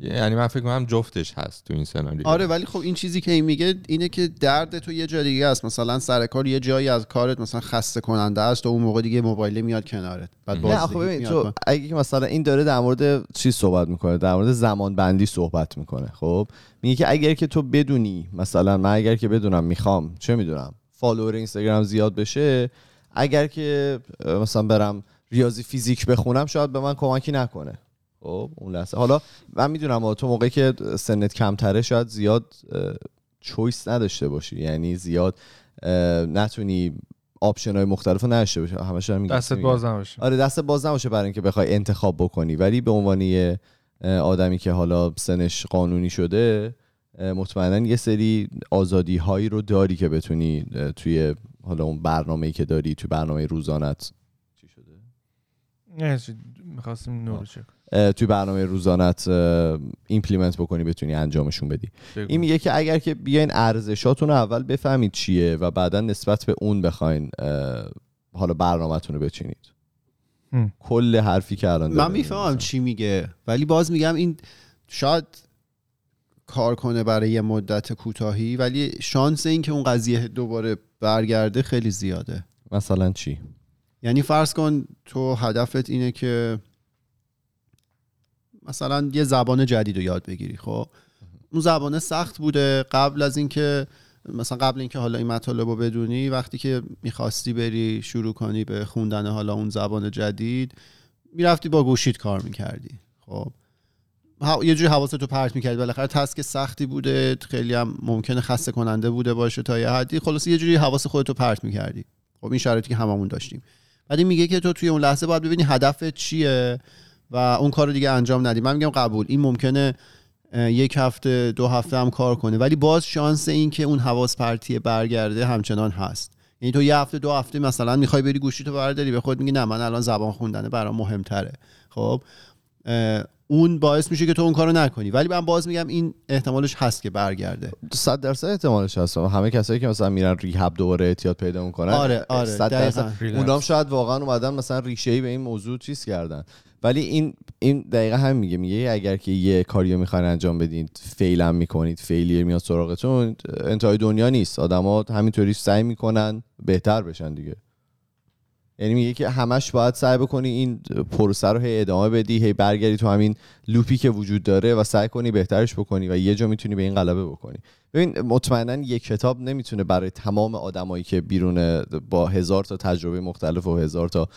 یعنی من فکر کنم جفتش هست تو این سناریو. آره ولی خب این چیزی که این میگه اینه که درد تو یه جا دیگه است. مثلا سر کار یه جایی از کارت مثلا خسته کننده است و اون موقع دیگه موبایل میاد کنارت. بعد نه، نه باز خب ببین تو. اگه که مثلا این داره در مورد چی صحبت می‌کنه؟ در مورد زمان بندی صحبت می‌کنه خب؟ میگه که اگر که تو بدونی مثلا من اگر که بدونم می‌خوام چه می‌دونم فالوور اینستاگرام زیاد بشه اگر که مثلا برم ریاضی فیزیک بخونم شاید به من کمکی نکنه. خب اون لحظه. حالا من می‌دونم تو موقعی که سنت کمتره شاید زیاد choice نداشته باشی. یعنی زیاد نتونی option های مختلف رو نداشته باشی. همش میگم. دستت باز نباشه. آره دست باز نباشه برای اینکه بخوای انتخاب بکنی. ولی به عنوان یه آدمی که حالا سنش قانونی شده مطمئنا یه سری آزادی هایی رو داری که بتونی توی حالا اون برنامه‌ای که داری توی برنامه روزانت چی شده؟ نه می‌خواستیم نور رو چک توی برنامه روزانت implement بکنی بتونی انجامشون بدی بگو. این میگه که اگر که بیاین ارزشاتون رو اول بفهمید چیه و بعدا نسبت به اون بخواین حالا برنامهتون رو بچینید هم. کل حرفی که الان من می‌فهمم. چی میگه ولی باز میگم این شاید کار کنه برای یه مدت کوتاهی ولی شانس این که اون قضیه دوباره برگرده خیلی زیاده مثلا چی یعنی فرض کن تو هدفت اینه که مثلا یه زبان جدید رو یاد بگیری خب؟ اون زبانه سخت بوده قبل از اینکه مثلا قبل اینکه حالا این مطالب رو بدونی وقتی که می‌خواستی بری شروع کنی به خوندن حالا اون زبان جدید می‌رفتی با گوشیت کار می‌کردی خب؟ یه جوری حواستو پرت می‌کردی. بالاخره تسک سختی بوده خیلی هم ممکنه خسته کننده بوده باشه تا یه حدی. خلاص یه جوری حواس خودتو پرت می‌کردی. خب این شرایطی که هممون داشتیم. بعد میگه که تو توی اون لحظه باید ببینی هدفت چیه. و اون کار رو دیگه انجام ندی. من میگم قبول. این ممکنه یک هفته دو هفته هم کار کنه. ولی باز شانس این که اون حواس پرتی برگرده همچنان هست. یعنی تو یه هفته دو هفته مثلا می‌خوای بری گوشیتو برداری به خود میگی نه من الان زبان خوندنه برام مهمتره. خب؟ اون باعث میشه که تو اون کارو نکنی. ولی من باز میگم این احتمالش هست که برگرده. صد درصد احتمالش هست. همه کسایی که مثلا میرن ریهب دوباره اعتیاد پیدا می‌کنن آره، آره، صد درصد. اونام شاید واقعا اومدن مثلا ریشه ای به این موضوع چیز کردن. ولی این این دقیقا هم میگه. میگه اگر که یه کاریو می‌خواین انجام بدین فیل هم می‌کنید فیلیر میاد سراغتون انتهای دنیا نیست. آدما همینطوری سعی می‌کنن بهتر بشن دیگه. یعنی میگه که همش باید سعی بکنی این پروسه رو هی ادامه بدی هی برگردی تو همین لوپی که وجود داره و سعی کنی بهترش بکنی و یه جا می‌تونی به این غلبه بکنی. ببین مطمئنا یک کتاب نمی‌تونه برای تمام آدمایی که بیرون با هزار تا تجربه مختلف و هزار تا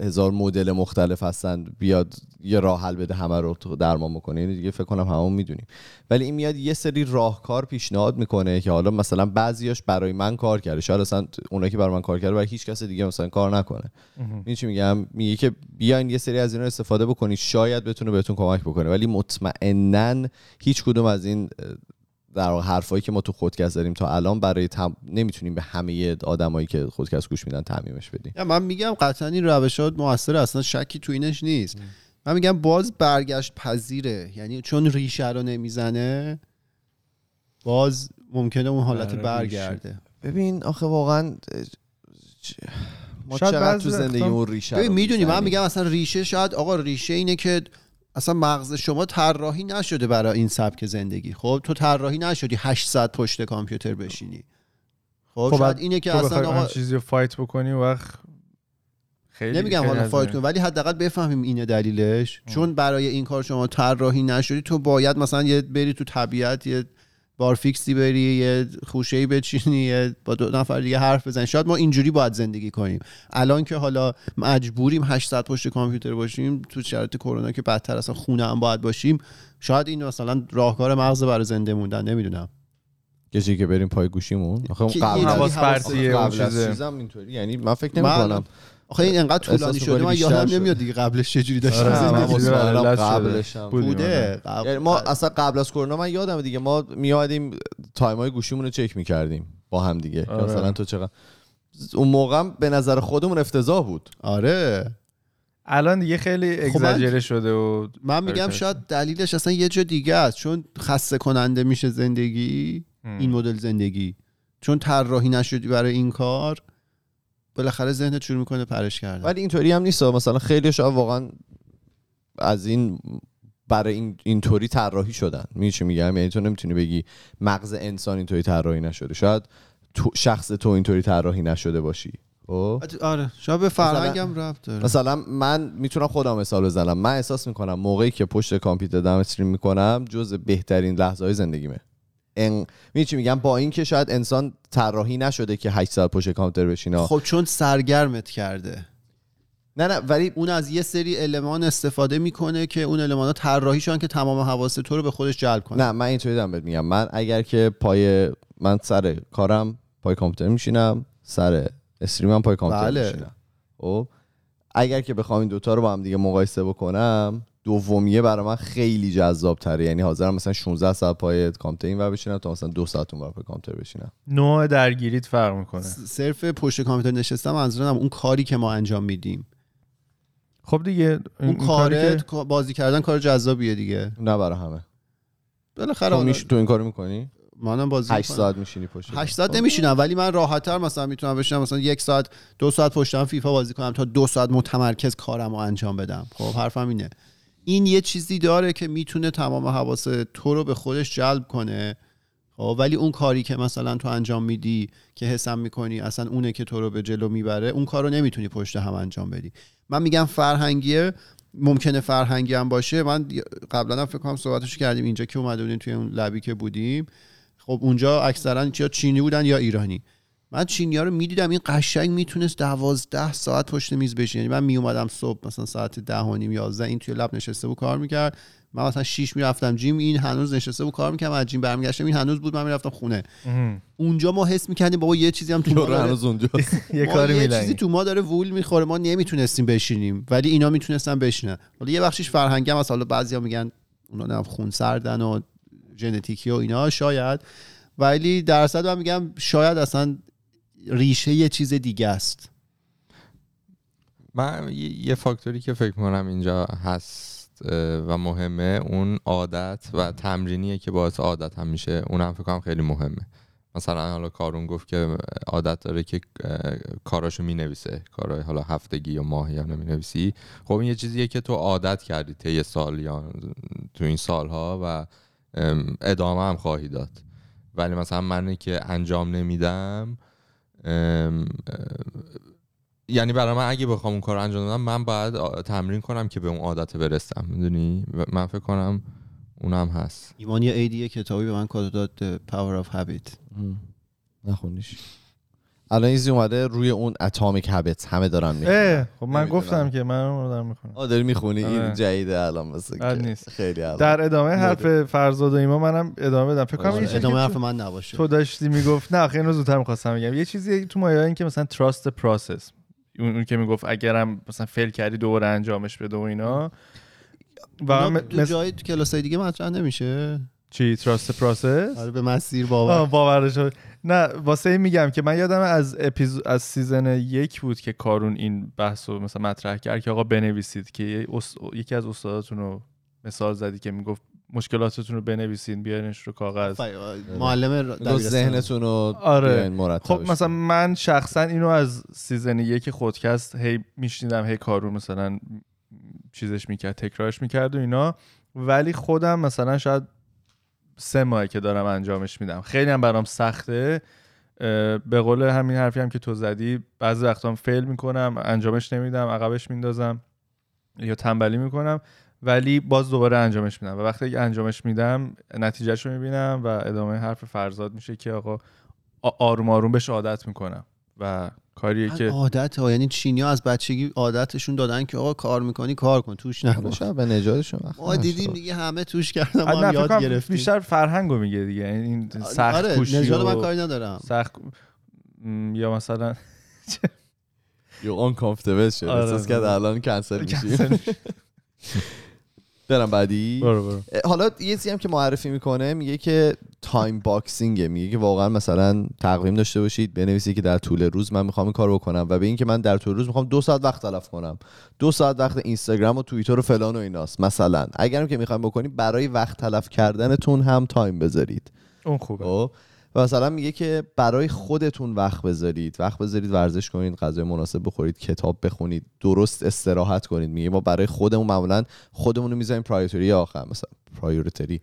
هزار مدل مختلف هستن بیاد یه راه حل بده همه رو درمان بکنه. یعنی دیگه فکر کنم همون می‌دونیم. ولی این میاد یه سری راهکار پیشنهاد می‌کنه که حالا مثلا بعضیاش برای من کار کرده. شاید اصلا اونایی که برای من کار کرده برای هیچ کس دیگه مثلا کار نکنه. این چی میگم؟ میگه که بیاین یه سری از اینا استفاده بکنید. شاید بتونه بهتون کمک بکنه. ولی مطمئنا هیچ کدوم از این در حرفایی که ما تو خودکست داریم تا الان برای تم... نمی‌تونیم به همه آدمایی که خودکست گوش میدن تعمیمش بدیم. من میگم قطعا این روشات موثر اصلا شکی تو اینش نیست. من میگم باز برگشت پذیره. یعنی چون ریشه رو نمی‌زنه باز ممکنه اون حالت آره، برگرده. ببین آخه واقعا ما شاید چقدر تو زندگی اون ریشه می‌دونی من؟ میگم اصلا ریشه شاید آقا ریشه اینه که اصلا مغز شما طراحی نشده برای این سبک زندگی. خب تو طراحی نشدی 800 پشت کامپیوتر بشینی. خب, خب شاید اینه که اصلا آقا چیزی رو فایت بکنی وقت خیلی نمیگم حالا فایت این- کن ولی حداقل بفهمیم اینه دلیلش. چون برای این کار شما طراحی نشدی تو باید مثلا یه بری تو طبیعت یه بارفیکسی بری یه خوشه ای بچینی یه با دو نفر دیگه حرف بزنی. شاید ما اینجوری باید زندگی کنیم. الان که حالا مجبوریم 800 پشت کامپیوتر باشیم تو شرایط کرونا که بدتر اصلا خونه هم باید باشیم شاید این مثلا راهکار مغز برای زنده موندن نمی‌دونم. کسی که بریم پای گوشیمون؟ آخه اون قبل حواس پرتیه اون چیزم اینطوری. یعنی من فکر نمی کنم آخه این انقدر طولانی شده من یادم. نمیاد دیگه قبلش چجوری داشتم آره، من زندگی چیزی رو مطمئنم علت شده. قبلش هم بوده یعنی ما اصلا قبل از کرونا من یادم دیگه ما میادیم تایم های گوشیمون رو چک می‌کردیم با هم دیگه که آره. مثلا تو چقدر اون موقع به نظر خودمون افتضاح بود آره الان دیگه خیلی خب اگزاجره شده و من میگم آره، شاید دلیلش اصلا یه جا دیگه است چون خسته کننده میشه زندگی. این مدل زندگی چون طراحی نشدی برای این کار بالاخره ذهنت شروع می‌کنه پرش کردن. ولی اینطوری هم نیست. مثلا خیلی شاید واقعا از این برای این اینطوری طراحی شدن. می‌دونی چی میگم؟ یعنی تو نمی‌تونی بگی مغز انسان اینطوری طراحی نشده. شاید تو شخص تو اینطوری طراحی نشده باشی. خب؟ آره. شاید به فرهنگم ربط داره. مثلا من می‌تونم خودم مثال بزنم. من احساس می‌کنم موقعی که پشت کامپیوتر دارم استریم می‌کنم جز بهترین لحظه های زندگیمه. ان چی میگم؟ با اینکه شاید انسان طراحی نشده که 8 ساعت پشت کامپیوتر بشینه خب چون سرگرمت کرده. نه نه ولی اون از یه سری المان استفاده می‌کنه که اون المان طراحی شدن که تمام حواس تو رو به خودش جلب کنه نه من اینطوری دارم بهت میگم. من اگر که پای من سر کارم پای کامپیوتر میشینم سر استریمم پای کامپیوتر بله. میشینم. خب اگر که بخوام این دوتا رو با هم دیگه مقایسه بکنم دومیه برای من خیلی جذاب تره یعنی حاضرم مثلا 16 ساعت پای کامپیوتر این ور بشینم تا مثلا دو ساعت اون ور پای کامپیوتر بشینم. نوع درگیریت فرق می‌کنه. صرف پشت کامپیوتر نشستم منظورم اون کاری که ما انجام میدیم. خب دیگه اون کاری کاره که- بازی کردن کار جذابیه دیگه. نه برای همه. بالاخره تو, میش... تو این کارو می‌کنی؟ منم بازی 8 می‌کنم. ساعت میشینی پشت 8 ساعت نمیشینم ولی من راحتتر مثلا می‌تونم بشینم مثلا یک ساعت دو ساعت پشتم فیفا بازی کنم تا دو ساعت متمرکز کارم رو انجام بدم. خب حرفم اینه. این یه چیزی داره که می‌تونه تمام حواس تو رو به خودش جلب کنه. خب ولی اون کاری که مثلا تو انجام میدی که حسم می‌کنی اصلا اونه که تو رو به جلو می‌بره اون کار رو نمی‌تونی پشت هم انجام بدی. من میگم فرهنگیه ممکنه فرهنگی هم باشه. من قبلا هم فکر کنم صحبتش کردیم اینجا که اومده بودیم توی اون لبی که بودیم. خب اونجا اکثرا یا چینی بودن یا ایرانی. من چینی ها رو می‌دیدم این قشنگ می‌تونست دوازده ساعت پشت میز بشینه. یعنی من میومدم صبح مثلا ساعت ده و نیم یازده این توی لب نشسته بود کار می‌کرد. من مثلا شیش می‌رفتم جیم این هنوز نشسته بود کار می‌کردم از جیم برمیگشتم این هنوز بود من می‌رفتم خونه. اونجا ما حس می‌کردیم بابا یه چیزی هم تو ما هنوز اونجا (laughs) یه کاری یه چیزی تو ما داره وول می‌خوره. ما نمی‌تونستیم بشینیم ولی اینا می‌تونستن بشینن. حالا یه بخشیش فرهنگی هم هست. حالا بعضیا میگن اونا نه خون سردن و ژنتیکی و اینا شاید. ولی درصد من میگم شاید اصلا ریشه یه چیز دیگه است. من یه فاکتوری که فکر کنم اینجا هست و مهمه اون عادت و تمرینیه که باعث عادت هم میشه. اون هم فکر کنم خیلی مهمه. مثلا حالا کارون گفت که عادت داره که کاراشو می‌نویسه. کارهای حالا هفتگی یا ماهی هم نمی‌نویسی. خب این یه چیزیه که تو عادت کردی طی سال یا تو این سالها و ام، ادامه هم خواهی داد. ولی مثلا منی که انجام نمیدم یعنی برای من اگه بخوام اون کار رو انجام بدم من باید تمرین کنم که به اون عادت برسم می‌دونی؟ من فکر کنم اونم هست. ایمان یه ایدی کتابی به من کادو داد The Power of Habit. نخونیش. الان ایزی اومده روی اون Atomic Habits همه دارن می‌خونن. خب من. گفتم که من اون رو دارم می‌خونم. آه داری می‌خونی؟ آره. این جدیده الان مثل بد که نیست. خیلی الان در ادامه حرف فرزاد و ایما منم ادامه بدم. فکر کنم آره، ادامه حرف من نباشه. تو داشتی می‌گفت نه خیلی زودتر می‌خواستم بگم. یه چیزی تو مایه این که مثلا trust process اون اون که می‌گفت اگرم مثلا fail کردی دوباره انجامش بده و اینا. و مثل جای تو کلاسای دیگه مطرح نمیشه؟ چی trust process آره به مسیر باور آه باور شد نه واسه این میگم که من یادم از اپیزود از season یک بود که کارون این بحث رو مثلا مطرح کرد که آقا بنویسید که اس... یکی از استاداتون رو مثال زدی که می‌گفت مشکلاتتون رو بنویسین بیارینش رو کاغذ معلم. ذهنتون رو آره. مرتبش خب مثلا. من شخصا اینو از season یک خودکست هی میشنیدم هی کارون مثلا چیزش می‌کرد تکرارش می‌کرد و اینا ولی خودم مثلا شاید سه ماهه که دارم انجامش میدم. خیلی هم برام سخته. به قول همین حرفی هم که تو زدی بعضی وقتا فیل می‌کنم انجامش نمیدم عقبش میندازم یا تنبلی می‌کنم ولی باز دوباره انجامش میدم. و وقتی که انجامش میدم نتیجهش رو می‌بینم و ادامه حرف فرزاد میشه که آقا آروم آروم بهش عادت می‌کنم و کاریه که عادت ها یعنی چینی ها از بچگی عادتشون دادن که آقا کار می‌کنی کار کن توش حالا نباش شاید به نجاتشون وقت ما. دیدیم دیگه همه توش کردن ما نه هم فکر یاد گرفتیم بیشتر فرهنگو میگه دیگه یعنی این سخت آره کوشی نژاد من کاری ندارم سخت م، یا مثلا You uncomfortable شد آره. احساس کرد الان کنسل میشی. (laughs) برم بعدی. برو برو. حالا یه چیزی هم که معرفی می‌کنه میگه که time boxing ه میگه که واقعا مثلا تقویم داشته باشید بنویسید که در طول روز من می‌خوام این کار بکنم و به اینکه من در طول روز می‌خوام دو ساعت وقت تلف کنم. دو ساعت وقت اینستاگرام و توییتر و فلان و ایناست مثلا. اگرم که می‌خوایم بکنید برای وقت تلف کردنتون هم تایم بذارید. اون خوبه. خب؟ و مثلا میگه که برای خودتون وقت بذارید. وقت بذارید ورزش کنید غذای مناسب بخورید کتاب بخونید درست استراحت کنید. میگه ما برای خودمون معمولا خودمون رو می‌ذاریم priority آخر. مثلا priority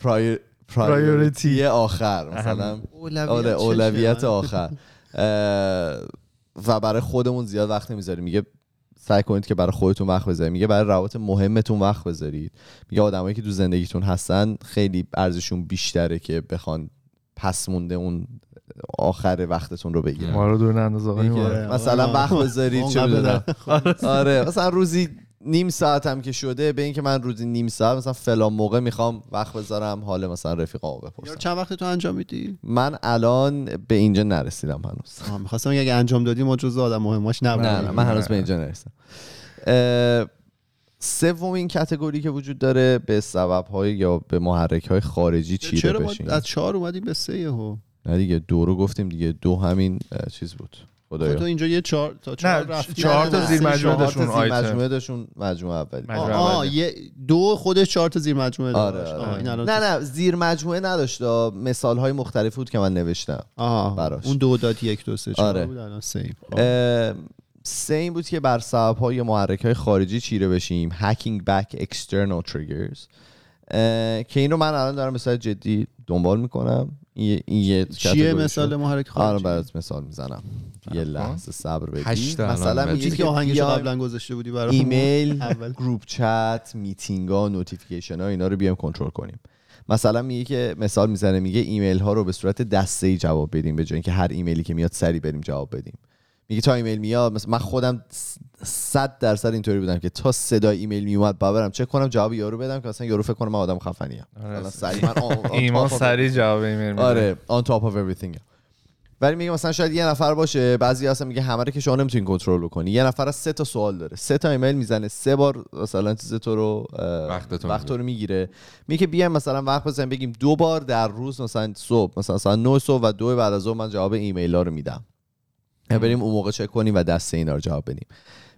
prior priority آخر. مثلا آره اولویت آخر. و برای خودمون زیاد وقت نمی‌ذاریم. میگه سعی کنید که برای خودتون وقت بذارید. میگه برای روابط مهمتون وقت بذارید. میگه آدمایی که تو زندگیتون هستن خیلی ارزششون بیشتره که بخوان پس مونده اون آخر وقتتون رو بگیرن ما رو دور ننداز آقای میگه ما. مثلا آره. وقت بذارید چه بدونم آره. مثلا روزی نیم ساعت هم که شده به اینکه من روزی نیم ساعت مثلا فلان موقع می‌خوام وقت بذارم حال مثلا رفیقامو بپرسم. چند وقت تو انجام میدی؟ من الان به اینجا نرسیدم هنوز. می‌خواستم بگم اگه انجام دادی ما جز آدم مهماش نبودیم. نه نه من هنوز به اینجا نرسیدم. سومین کتگوری که وجود داره به سبب های یا به محرک های خارجی چیره چرا بشین از چهار اومدیم به سه یهو نه دیگه دو رو گفتیم دیگه دو همین چیز بود خب خدایا تو اینجا یه چهار تا چهار نه رفتی چهار تا زیر مجموعه آیتم. مجموعه داشتون مجموعه اولی آه، آه،. یه دو خودش چهار تا زیر مجموعه آره, داشت آره. الان نه نه زیر مجموعه نداشت مثال های مختلف بود که من نوشتم آه براش. اون دو داد یک دو سه چهار آره. بود الان سه سه این بود که بر سبب های محرک های خارجی چیره بشیم. Hacking back external triggers. اه، که این رو من الان دارم مثال جدی دنبال می‌کنم. این یه چیه. مثال محرک آره خارجی برات مثال می‌زنم. یه لحظه صبر بدید مثلا میگه چیزی که آهنگش قبلا گذاشته بودی برای ایمیل (laughs) اول. group chat meeting ها notification ها اینا رو بیایم کنترل کنیم. مثلا میگه که مثال می‌زنه میگه ایمیل ها رو به صورت دسته ای جواب بدیم به جای اینکه هر ایمیلی که میاد سری بریم جواب بدیم. میگه تا ایمیل میاد؟ مثلا من خودم صد درصد اینطوری بودم که تا صدای ایمیل میومد با برم چک کنم جواب یارو بدم که مثلا یارو فکر کنه من آدم آره. سری من on- on ایمان سریع جواب ایمیل میده. آره on top of everything ولی میگه مثلا شاید یه نفر باشه بعضی اصلا میگه همه رو که شما نمی‌تونین کنترل کنی یه نفر از سه تا سوال داره. سه تا ایمیل می‌زنه سه بار مثلا چیز تو رو اه، وقتتو وقت رو می‌گیره. میگه بیایم مثلا وقت بزنیم بگیم دو بار در روز مثلا صبح مثلا مثلا 9 صبح و دو بعد از ظهر من جواب ایمیل ها رو میدم. بریم اون موقع چک کنیم و دسته اینا رو جواب بدیم.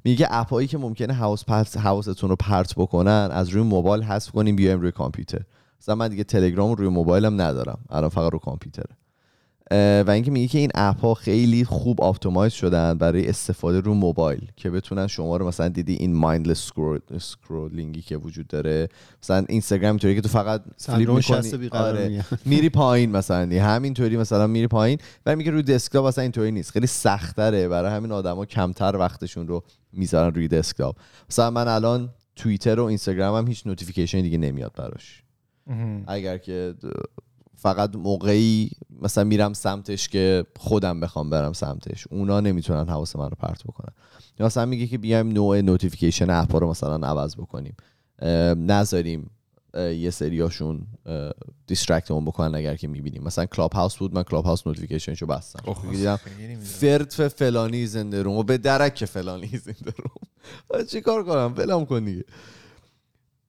میگه اپ هایی که ممکنه حواس پرت حواستون رو پرت بکنن از روی موبایل حذف کنیم بیایم روی کامپیوتر. مثلا من دیگه تلگرام رو روی موبایلم ندارم. الان فقط رو کامپیوتره. و اینکه میگه که این اپ ها خیلی خوب optimize شدن برای استفاده رو موبایل که بتونن شما رو مثلا دیدی این mindless scrolling ی که وجود داره مثلا اینستاگرام اینطوری که تو فقط flip می‌کنی. آره. میری (laughs) پایین مثلا همینطوری مثلا میری پایین و میگه روی دسکتاپ اصلا اینطوری نیست خیلی سختره برای همین آدما کمتر وقتشون رو می‌ذارن روی دسکتاپ مثلا من الان توییتر و اینستاگرام هم هیچ notification دیگه نمیاد براش. اگر که فقط موقعی مثلا میرم سمتش که خودم بخوام برم سمتش. اونا نمی‌تونن حواس من رو پرت بکنن. یا مثلا میگه که بیایم نوع notification اپ رو مثلا عوض بکنیم. نذاریم یه سریاشون distract مون بکنن اگر که می‌بینیم. مثلا کلاب هاوس بود من کلاب هاوس notification شو بستم دیدم. فرد فلانی زده room و به درک فلانی زده room. (laughs) چی کار کنم؟ فلام کن دیگه.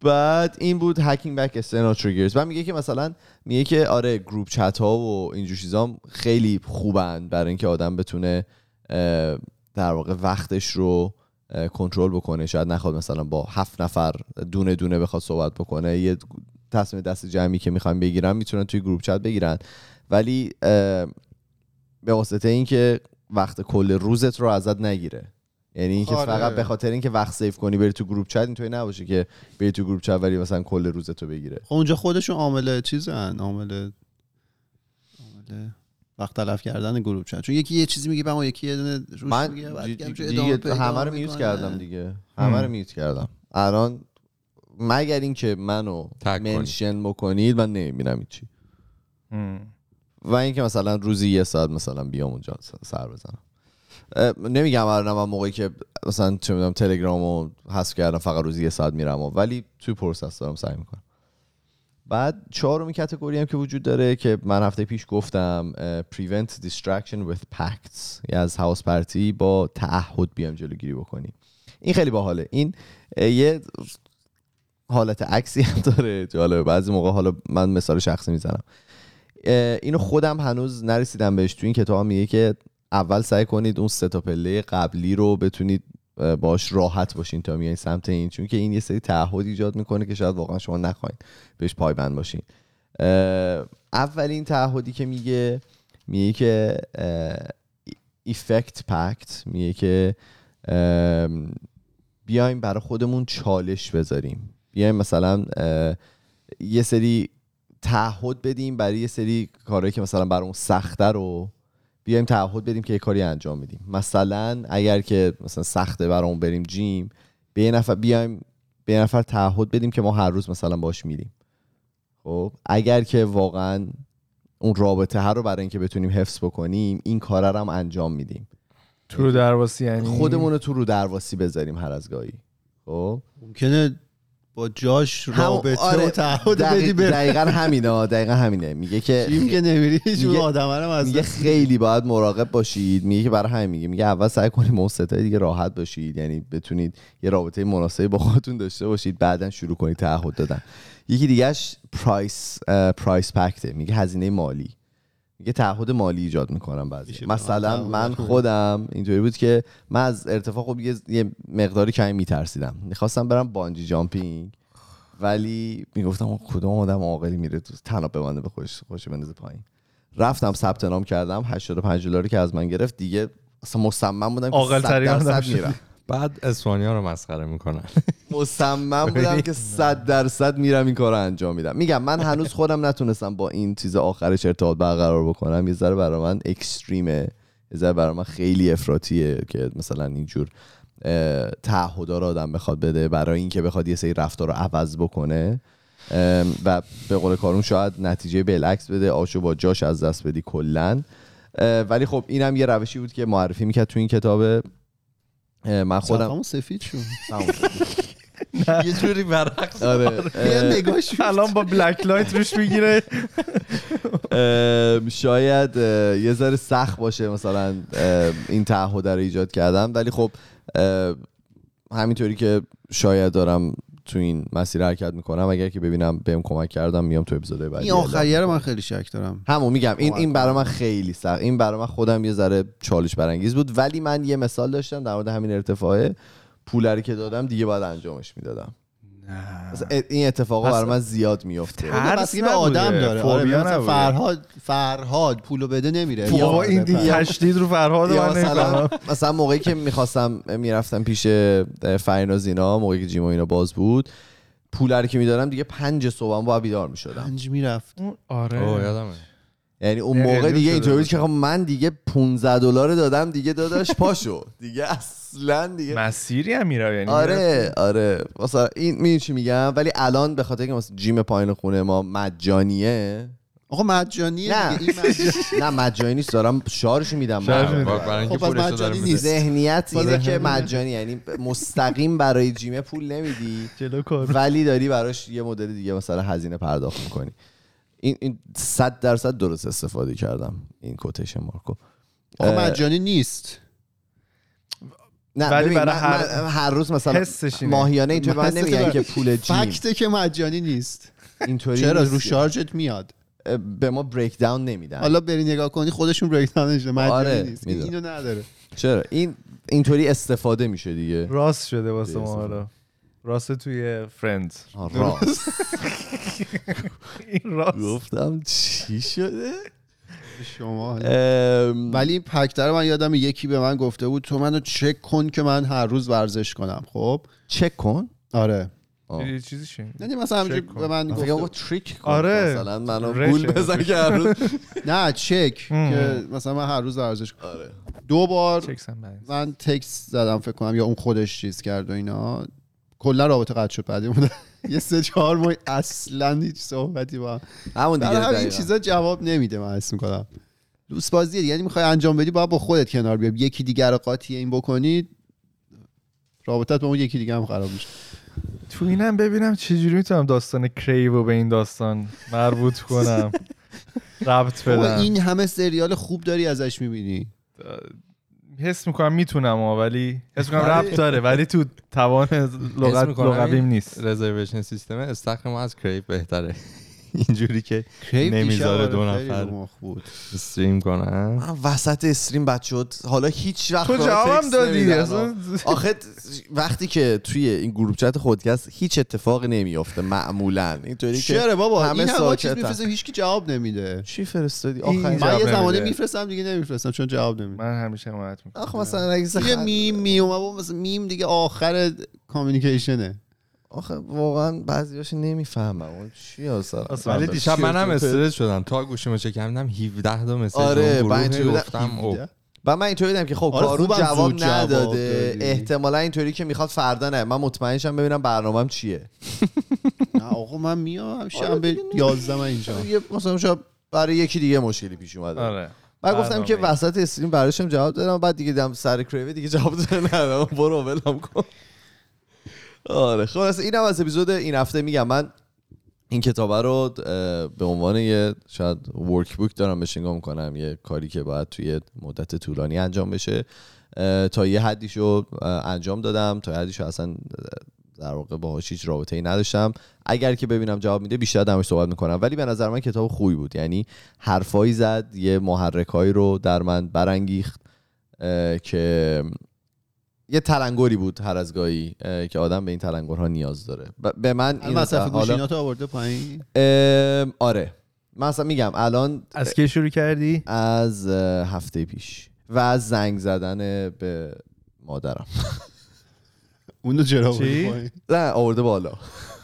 بعد این بود hacking back external triggers و میگه که مثلا میگه که آره group chat ها و اینجور چیزا خیلی خوبن برای اینکه آدم بتونه در واقع وقتش رو کنترل بکنه. شاید نخواد مثلا با هفت نفر دونه دونه بخواد صحبت بکنه. یه تصمیم دست جمعی که می‌خوایم بگیرن می‌تونن توی group chat بگیرن. ولی به واسطه اینکه وقت کل روزت رو ازت نگیره. یعنی اینکه آره. فقط به خاطر اینکه وقت save کنی بری تو group chat اینطوری نباشه که بری تو group chat ولی مثلا کل روزت رو بگیره خب اونجا خودشون عامل چیزن عامل عامل وقت تلف کردن group chat چون یکی یه چیزی میگه بعد اون یکی یه دونه روش من میگه بعد دی- دیگه همه رو mute. کردم دیگه همه رو mute کردم الان مگر اینکه منو. mention بکنید من نمی‌بینم هیچی مم. و اینکه مثلا روزی یه ساعت مثلا بیام اونجا سر بزنم نمیگم الان من موقعی که مثلا چه می‌دونم تلگرامو حذف کردم فقط روزی یه ساعت میرم و ولی توی process دارم سعی می‌کنم. بعد چهارمی category هم که وجود داره که من هفته پیش گفتم prevent distraction with pacts. یا از حواس پرتی با تعهد بیام جلوگیری بکنیم این خیلی باحاله. این یه حالت عکسی هم داره. جالبه. بعضی موقع حالا من مثال شخصی می‌زنم. اینو خودم هنوز نرسیدم بهش. تو این کتاب میگه که اول سعی کنید اون سه تا پله قبلی رو بتونید باش راحت باشین تا میایین سمت این چون که این یه سری تعهد ایجاد می‌کنه که شاید واقعا شما نخواین بهش پایبند باشین. اولین تعهدی که میگه میگه که ایفکت پکت میگه که بیایم برای خودمون چالش بذاریم. بیایم مثلا یه سری تعهد بدیم برای یه سری کارهایی که مثلا برامون سخته رو بیایم تعهد بدیم که یه کاری انجام میدیم مثلا اگر که مثلا سخته برامون بریم جیم به یه نفر بیایم به یه نفر تعهد بدیم که ما هر روز مثلا باش میریم. خب اگر که واقعا اون رابطه ها رو برای اینکه بتونیم حفظ بکنیم این کار رو هم انجام میدیم. تو رو درواسی یعنی؟ خودمون رو تو رو درواسی بذاریم هر از گاهی. خب؟ ممکنه با جاش رابطه آره، و تعهد بدی بره. دقیقا همینه دقیقا همینه. میگه که جیم که نمیری؟ میگه- آدم از میگه خیلی باید مراقب باشید. میگه که برای همین میگه. میگه اول سعی کنید اون ستای دیگه راحت باشید. یعنی بتونید یه رابطه مناسبی با خودتون داشته باشید. بعدا شروع کنید تعهد دادن. یکی دیگهش پرایس پرایس پکته. میگه هزینه مالی. میگه تعهد مالی ایجاد می‌کنم بعضی. مثلا من؟ خودم اینطوری بود که من از ارتفاع خب یه, یه مقداری کمی میترسیدم. می‌خواستم برم بانجی جامپینگ ولی می‌گفتم کدوم آدم عاقلی میره تو تناب ببنده به خودش خودش بندازه پایین. رفتم ثبت نام کردم 85 دلاری که از من گرفت. دیگه اصلا مصمم بودم که عاقل 100 ترین آدم درصد. میرم. بعد اسپانیا رو مسخره می‌کنن. (laughs) مصمم بودم که 100 درصد میرم این کار رو انجام میدم. میگم من هنوز خودم نتونستم با این چیز آخرش ارتباط برقرار بکنم. یه ذره برای من اکستریمه. یه ذره برای من خیلی افراطیه که مثلا اینجور تعهدا رو آدم بخواد بده برای اینکه بخواد یه سری رفتار رو عوض بکنه. و به قول کارون شاید نتیجه بالعکس بده آشو با جاش از دست بدی کلا. ولی خب اینم یه روشی بود که معرفی می‌کرد تو این کتاب. من خودم سفید شد. یه جوری برعکس. آره یه شد. الان با بلک لایت روش می‌گیره. شاید یه ذره سخت باشه مثلا این تعهد رو ایجاد کردم ولی خب همینطوری که شاید دارم تو این مسیر حرکت می‌کنم. اگر که ببینم بهم کمک کردم میام تو اپیزودهای بعدی این آخریه رو من خیلی شک دارم. همون میگم این این برای. من خیلی سخت. این برای من خودم یه ذره چالش برانگیز بود. ولی من یه مثال داشتم در مورد همین ارتفاعه پولری که دادم دیگه باید انجامش می‌دادم. این اتفاقا برای من زیاد میفته ترس بستگی به آدم داره. آره فوبیا مثلا نبوده. فرهاد فرهاد پولو بده نمیره. بابا این تشدید رو فرهاد یا من مثلا. مثلا موقعی که می‌خواستم می‌رفتم پیش فریناز اینا موقعی که جیم و اینا باز بود پول رو که میدارم دیگه پنج صبح باید بیدار می‌شدم. پنج می‌رفت. آره. یادمه. یعنی اون نه، موقع دیگه اینطوری. که خب من دیگه 15 دلار دادم دیگه داداش پاشو. دیگه اصلا دیگه. مسیری هم میره یعنی آره آره. مثلا این می چی میگم؟ ولی الان به خاطر که مثلا جیم پایین خونه ما مجانیه. آقا مجانیه نه. دیگه این مجانی (laughs) نه مجانی نیست. دارم شارژ میدم. اینکه خب، پس مجانی نیست. ذهنیت اینه بازم که. مجانی یعنی مستقیم برای جیم پول نمیدی. جلو کار. ولی داری براش یه مدل دیگه مثلا هزینه پرداخت می‌کنی. این این 100 درصد درست استفاده کردم این کوتیشن مارکو. آقا مجانی نیست. نه ولی برای من- هر- من هر روز مثلا. ماهیانه اینطوری من نمیگن. که پول جیم. فکته که مجانی نیست. اینطوری چرا. رو شارژت میاد. به ما بریک داون نمیدن. حالا بری نگاه کنی خودشون بریک داونش مجانی آره، نیست. اینو نداره. چرا؟ این اینطوری استفاده میشه دیگه. راست شده واسه ما حالا. راست توی فرندز. آه، راست. این راست. گفتم چی شده؟ شما. ولی این پکتر من یادم یکی به من گفته بود تو منو چک کن که من هر روز ورزش کنم. خب؟ چک کن؟ آره. یه چیزی چی یعنی مثلا همینجوری. به من کنم تریک کن آره. مثلا منو. گول بزن که هر روز. (laughs) نه چک. که مثلا من هر روز ورزش کنم. آره. دو بار. من تکس زدم فکر کنم یا اون خودش چیز کرد و اینا. کلا رابطه قطع شد بعدی مونه (laughs) یه سه چهار ماه اصلا هیچ صحبتی با هم. همون دیگه همین دقیقاً. چیزا جواب نمیده من حس می‌کنم. دوست بازیه یعنی می‌خوای انجام بدی باید با خودت کنار بیای. یکی دیگر رو قاطی این بکنی رابطت با اون یکی دیگه هم خراب میشه. تو اینم ببینم چجوری می‌تونم داستان کریو به این داستان مربوط کنم. (laughs) ربط بدم. این همه سریال خوب داری ازش می‌بینی. حس می‌کنم می‌تونم ها ولی حس می‌کنم ربط داره ولی تو توان لغت لغویم نیست. رزرویشن سیستم استخر ما از کریپ بهتره. اینجوری که نمی‌ذاره دو آره، خیلی نفر. بود. استریم کنن. من وسط استریم بد شد. حالا هیچ وقت تو جوابم دادی آخه وقتی که توی این گروپ چت خودکست هیچ اتفاقی نمیافته معمولا. اینطوری که چرا بابا؟ همه چیز ساکتن. میفرستم هیچ کی جواب نمیده. چی فرستادی؟ آخه من یه زمانی. میفرستم دیگه نمیفرستم چون جواب نمیده. من همیشه حمایت می‌کنم. آخه مثلا اگه یه میم میم بابا مثلا میم دیگه آخر کامیونیکیشنه. آخه واقعا بعضیاش نمی‌فهمم. اون چی اصلا؟ ولی. دیشب منم. استرس شدم. تا گوشیمو چک کردم 17 تا مسیج آره، من. گفتم او و من اینطوری دیدم که خب آره، کارون جواب جواب نداده. دادی. احتمالا اینطوری که می‌خواد فردا نه. من مطمئنشم ببینم برنامهم چیه. (laughs) نه آقا من میام شنبه 11 من اینجا. یه مثلا شاید برای یکی دیگه مشکلی پیش اومده. آره. بعد گفتم که. وسط استریم براشم جواب دادم. بعد دیگه دیدم سر کریوه دیگه جواب دادم برو ولم کن. آره. خلاص اینم از اپیزود این هفته میگم. من این کتاب رو به عنوان یه شاید ورک بوک دارم بهش نگاه می‌کنم یه کاری که باید توی مدت طولانی انجام بشه. تا یه حدیشو اه، انجام دادم. تا یه حدیشو اصلا در واقع باهاش هیچ رابطه ای نداشتم. اگر که ببینم جواب میده بیشتر دمش صحبت می‌کنم. ولی به نظر من کتاب خوبی بود. یعنی حرفایی زد یه محرکایی رو در من برانگیخت که یه تلنگری بود هر از گاهی اه، که آدم به این تلنگرها نیاز داره. ب- به من این مصرف حالا- گوشیناتو آورده پایین؟ ام، آره. من اصلا میگم الان از کی شروع کردی؟ از هفته پیش. و از زنگ زدن به مادرم. (laughs) اونو چرا؟ آورده پایین؟ نه آورده بالا.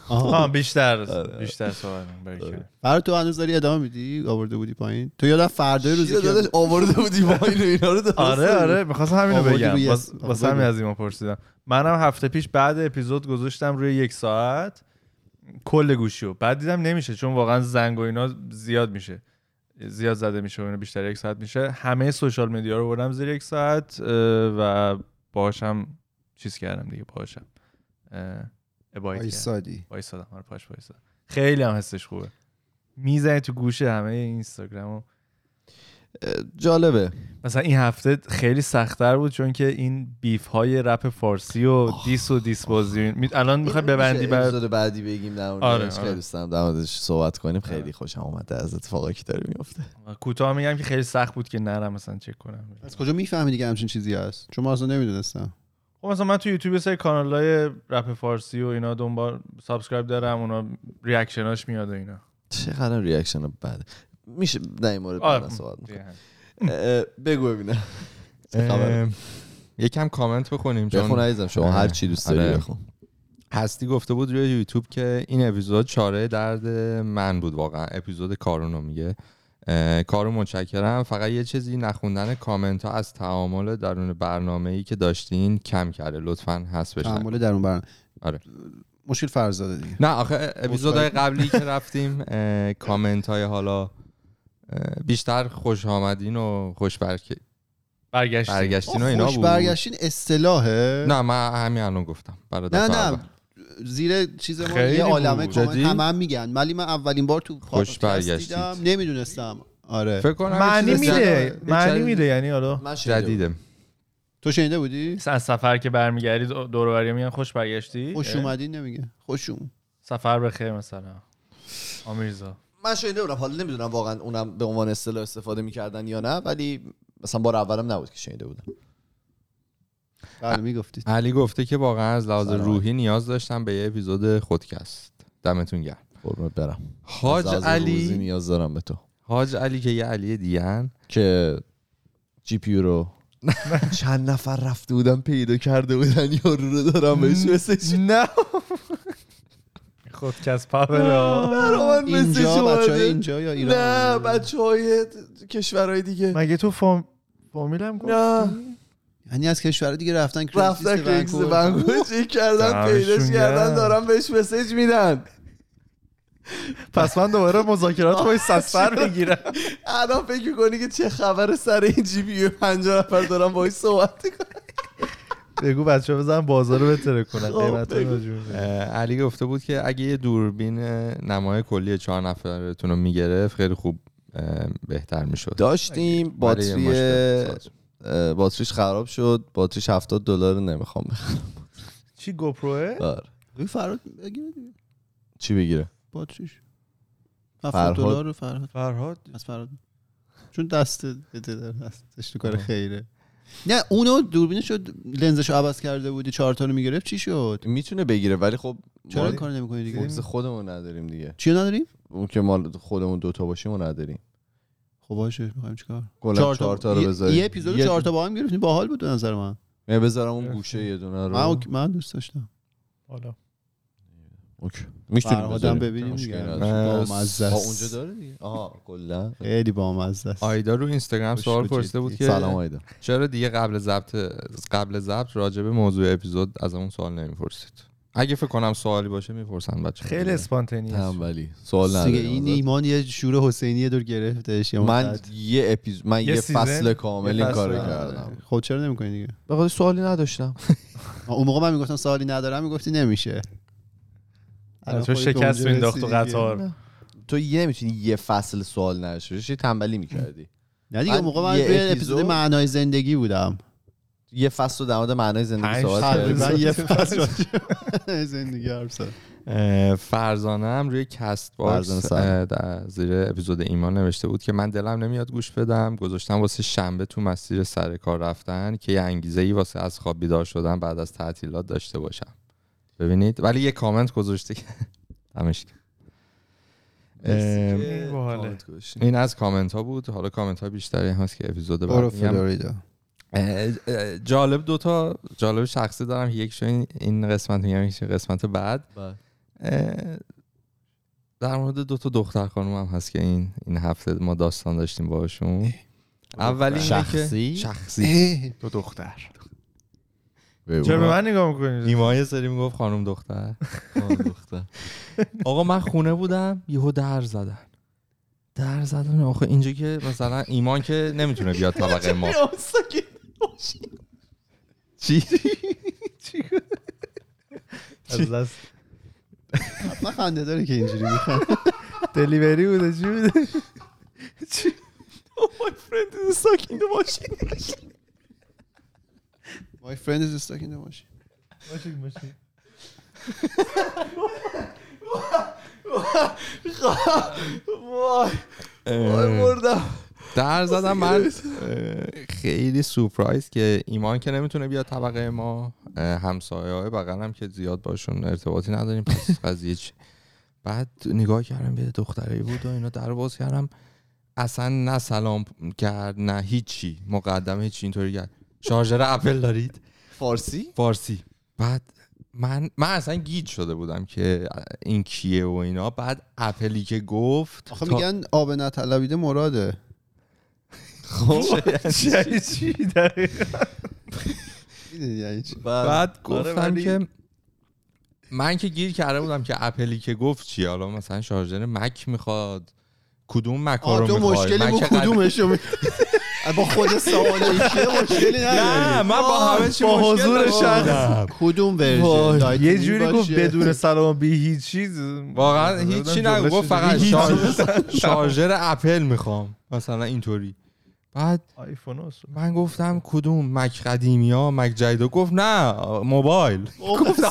آها. آه بیشتر آره. بیشتر صحبت. باریکلا. برای تو هنوز داری ادامه میدی آورده بودی پایین تو یادم فردای روزی که آورده بودی با اینو اینا رو آره؟ آره می‌خواستم همینو آوردی بگم واسه. همین از ایمان پرسیدم منم هفته پیش بعد اپیزود گذاشتم روی یک ساعت کل گوشیو بعد دیدم نمیشه چون واقعا زنگ و اینا زیاد میشه زیاد زده میشه و اینا بیشتر یک ساعت میشه همه سوشال مدیا رو بردم زیر یک ساعت و باهاشم چیز کردم دیگه باهاشم وایسادی. وایسادم آره پاش وایسادم. خیلی هم حسش خوبه. می‌زنی تو گوشه همه اینستاگرامو جالبه. مثلا این هفته خیلی سختتر بود چون که این beef های رپ فارسی و diss و diss بازی می- الان می‌خوای ببندی بعد اپیزود بعدی بگیم در موردش. آره، خیلی آره. دوست دارم در موردش صحبت کنیم. خیلی خوشم اومده از اتفاقی که داره میفته کوتاه میگم که خیلی سخت بود که نرم مثلا چک کنم. از کجا می‌فهمی دیگه همچین چیزی هست؟ چون ما اصلا نمی‌دونستم. خب مثلا من تو یوتیوب سری کانال های رپ فارسی و اینا دنبال subscribe دارم اونا reaction اش میاد و اینا. چقدر reaction بده میشه در این مورد آره. صحبت بگو ببینم. یکم کامنت بخونیم بخون چون عزیزم شما هر چی دوست داری آره. بخون. هستی گفته بود روی یوتیوب که این اپیزود چاره درد من بود واقعا. اپیزود کارونو میگه. اه، کارون متشکرم. فقط یه چیزی نخوندن کامنت ها از تعامل درون برنامه ای که داشتین کم کرده. لطفا حذفش نکن. تعامل در اون برنامه. آره. مشکل فرزاده دیگه. نه آخه اپیزودهای قبلی که (laughs) رفتیم کامنت های حالا بیشتر خوش آمدین و خوش برک- برگشتی برگشتین و اینا خوش برگشتین اصطلاحه. نه من همین الان گفتم. برای نه نه. زیر چیز ما خیلی یه عالمه. کامنت؟ همه هم میگن. ولی من اولین بار تو خوش پادکست. دیدم نمی‌دونستم. آره. فکر کنم معنی میده معنی میده یعنی حالا. جدیده. تو شنیده بودی؟ از سفر که برمیگردی دور و میگن خوش برگشتی؟ خوش اومدین نمیگه. خوش اومد سفر بخیر مثلا. آمیرزا. من شنیده بودم حالا نمی‌دونم واقعا اونم به عنوان اصطلاح استفاده می‌کردن یا نه ولی مثلا بار اولم نبود که شنیده بودم. بله می‌گفتید علی گفته که واقعا از لحاظ. روحی نیاز داشتم به یه اپیزود خودکست. دمتون گرم. قربونت برم. حاج علی نیاز دارم به تو. حاج علی که یه علی دیگه که جی پی رو چند نفر رفته بودن پیدا کرده بودن یارو رو دارم بهش مسیج نه. (laughs) خودکست پاورا برا من مسیج اینجا بچه های. اینجا یا ایران؟ نه بچه های کشورهای دیگه. مگه تو فام فامیلم گفت نه یعنی از کشور دیگه رفتن رفتن کریکس بنگو چک کردن؟ پیداش کردن. دارم بهش مسیج میدن. پس من دوباره مذاکرات با سسفر بگیرم الان فکر می‌کنی که چه خبر سر این جی پی 50 نفر دارم باهاش صحبت کنم بگو بچه بزن بازار رو بهتره کنن. خب، قیمت علی گفته بود که اگه یه دوربین نمای کلی چهار نفرتون رو می‌گرفت خیلی خوب بهتر می‌شد. داشتیم باتری باتریش خراب شد. باتریش 70 دلار نمی‌خوام بخرم. چی گوپروه؟ آره. این فراد بگیره دیگه. چی بگیره؟ باتریش. 70 فرهاد. دلار رو فرهاد. فرهاد؟ از فرهاد. چون دست تو کار خیره. نه اونو دوربینش رو لنزش رو عوض کرده بودی چهار تا رو می‌گرفت. چی شد؟ می‌تونه بگیره ولی خب چرا کار نمی‌کنی دیگه؟ فوکس خودمون نداریم دیگه. چی نداریم؟ اون که مال خودمون دوتا باشیم و نداریم. خب باشه می‌خوایم چیکار؟ کلا چهار تا رو بذاریم یه اپیزود چهار تا با هم گرفتیم باحال بود به نظر من. من بذارم اون گوشه یه دونه من, رو اوک- من دوست داشتم. حالا. اوکی. می‌تونیم بذاریم. ببینیم دیگه. بامزه است. اونجا داره دیگه؟ آها کلا. خیلی بامزه است. آیدا رو اینستاگرام سوال پرسیده. بود که سلام آیدا. چرا دیگه قبل ضبط قبل ضبط راجع به موضوع اپیزود از اون سوال نمی‌پرسید؟ اگه فکر کنم سوالی باشه می‌پرسن بچه خیلی اسپانتنی است تنبلی سوال دیگه نداریم این. ایمان یه شور حسینی دور گرفتش من مدت. یه اپیزود من یه؟ فصل کامل این کارو. کردم. خب چرا نمی‌کنی دیگه؟ به خاطر سوالی نداشتم. (laughs) اون موقع من می‌گفتم سوالی ندارم می‌گفتی نمیشه. شکست مینداخت تو رسیدی دیگه. قطار. تو یه نمی‌تونی یه فصل سوال نداشته چی تنبلی می‌کردی. نه دیگه اون موقع من یه اپیزود معنای زندگی بودم. یه فصل رو در مورد معنای زندگی صحبت یه (laughs) فصل (laughs) زندگی حرف. اه، فرزانه هم روی کست باکس در زیر اپیزود ایمان نوشته بود که من دلم نمیاد گوش بدم. گذاشتم واسه شنبه تو مسیر سر کار رفتن که یه انگیزه ای واسه از خواب بیدار شدن بعد از تعطیلات داشته باشم. ببینید. ولی یه کامنت گذاشته که (laughs) دمش این از کامنت ها بود. حالا کامنت ها بیشتری هست که اپیزود بعد جالب دوتا جالب شخصی دارم. یکیشو این این قسمت میگم یکیشو قسمت بعد. بله. در مورد دو تا دختر خانم هم هست که این این هفته ما داستان داشتیم باشون اولی شخصی؟ شخصی. دو دختر. چرا به من نگاه می‌کنید ایما یه سری می‌گفت خانم دختر. (laughs) (laughs) آقا من خونه بودم یهو در زدن. در زدن. آخه اینجا که مثلا ایمان که نمی‌تونه بیاد طبقه ما. چی از دست من خنده داره که اینجوری می‌خوام دلیوری بوده چی بوده My friend is stuck in the machine اه، در زدم من خیلی سورپرایز که ایمان که نمی‌تونه بیاد طبقه ما همسایه های بغلم که زیاد باشون ارتباطی نداریم پس (laughs) قضیه چی بعد نگاه کردم یه دختره بود و اینا در باز کردم. اصلا نه سلام کرد نه هیچی مقدمه هیچی اینطوری کرد. شارژر اپل دارید؟ فارسی؟ فارسی. بعد من من اصلا گیج شده بودم که این کیه و اینا. بعد اپلی که گفت آخه تا- میگن آب نطلبیده مراده. خب یعنی چی؟ دقیقا. یعنی چی؟ بعد گفتم آره، ولی- که من که گیر کرده بودم که اپلی که گفت چی؟ حالا مثلا شارژر مک می‌خواد. کدوم مک رو تو می‌خواد مشکلی کدومشو می- (laughs) با خود سوال مشکلی (laughs) نه من با همه چی با مشکل حضور. شخص. کدوم ورژن؟ یه جوری گفت؟ بدون سلام بی هیچ چیز. واقعا هیچی نگو گفت فقط (laughs) شارژر اپل می‌خوام. مثلا اینطوری. بعد آیفون. من گفتم کدوم مک قدیمی ها مک جدید گفت نه موبایل. (laughs) گفتم.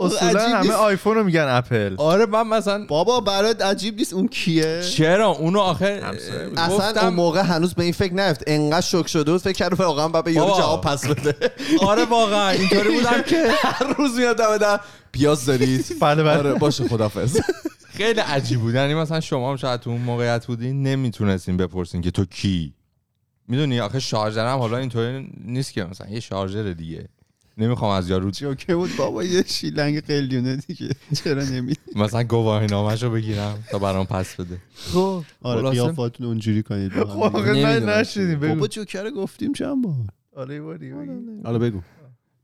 اصولا همه. آیفون رو میگن اپل. آره من مثلا بابا برات عجیب نیست اون کیه؟ چرا؟ اونو آخر. اصلا اون موقع هنوز به این فکر نرفت. انقدر شوک شده بود فکر کرد واقعا بعد به یارو بابا. جواب پس بده. (laughs) آره واقعا. اینطوری بودم (laughs) که هر روز میاد دم پیاز دارید. بله بله. آره باشه خدافظ خیلی عجیب بود. یعنی مثلا شما هم شاید تو اون موقعیت بودین نمی‌تونستین بپرسین که تو کی؟ می‌دونی؟ آخه شارژر هم حالا اینطوری نیست که مثلا یه شارژر دیگه. نمی‌خوام از یارو جوکه بود بابا یه شیلنگ قلیونه دیگه. چرا نمی مثلا گواهی نامش بگیرم تا برام پس بده. خب. آره قیافاتون اونجوری کنید. خب نمی‌دونم. نشدیم بابا جوکر گفتیم چند بار؟ آره باری. حالا بگو.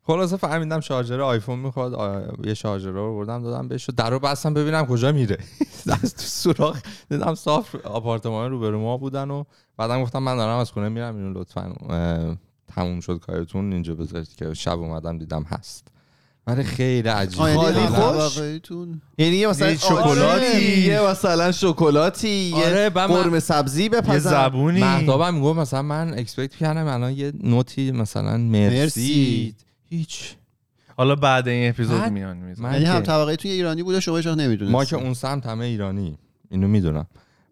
خلاصه فهمیدم شارژر آیفون می‌خواد آ، یه شارژر رو بردم دادم بهش و در رو بستم ببینم کجا میره (laughs) از تو سوراخ دیدم صاف آپارتمان روبرو ما بودن و بعدم گفتم من دارم از خونه میرم اینو لطفا تموم شد کارتون اینجا بذارید که شب اومدم دیدم هست ولی خیلی عجیب یعنی خالی خوش؟ طبقه‌ایتون؟ یعنی یه مثلا یه شکلاتی. آره، یه مثلا شکلاتی آره، یه قرمه سبزی یه بپزن زبونی مهدابم می‌گفت مثلا من اکسپکت کردم الان یه نوتی مثلا مرسی, مرسی. هیچ. حالا بعد این اپیزود من- میان میزن من یعنی هم طبقه توی ایرانی بوده شما هیچ نمی‌دونید ما که اون سمت همه ایرانی اینو می‌دونم.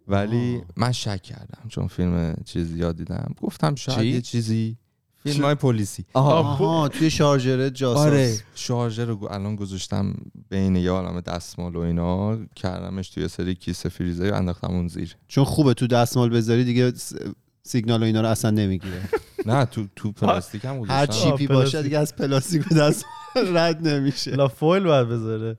ولی آه. من شک کردم چون فیلم چیز زیاد دیدم. گفتم شاید چی؟ یه چیزی فیلم های پلیسی. آها. آها توی شارژر جاسوس. آره. شارژر رو الان گذاشتم بین یه عالم دستمال و اینا. کردمش توی یه سری کیسه فریزر و انداختم اون زیر. چون خوبه تو دستمال بذاری دیگه سیگنال و اینا رو اصلا نمی‌گیره. (laughs) نه تو تو پلاستیک هم هر chip ی باشه. دیگه از پلاستیک و دست (laughs) رد نمیشه. لا فویل باید بذاره.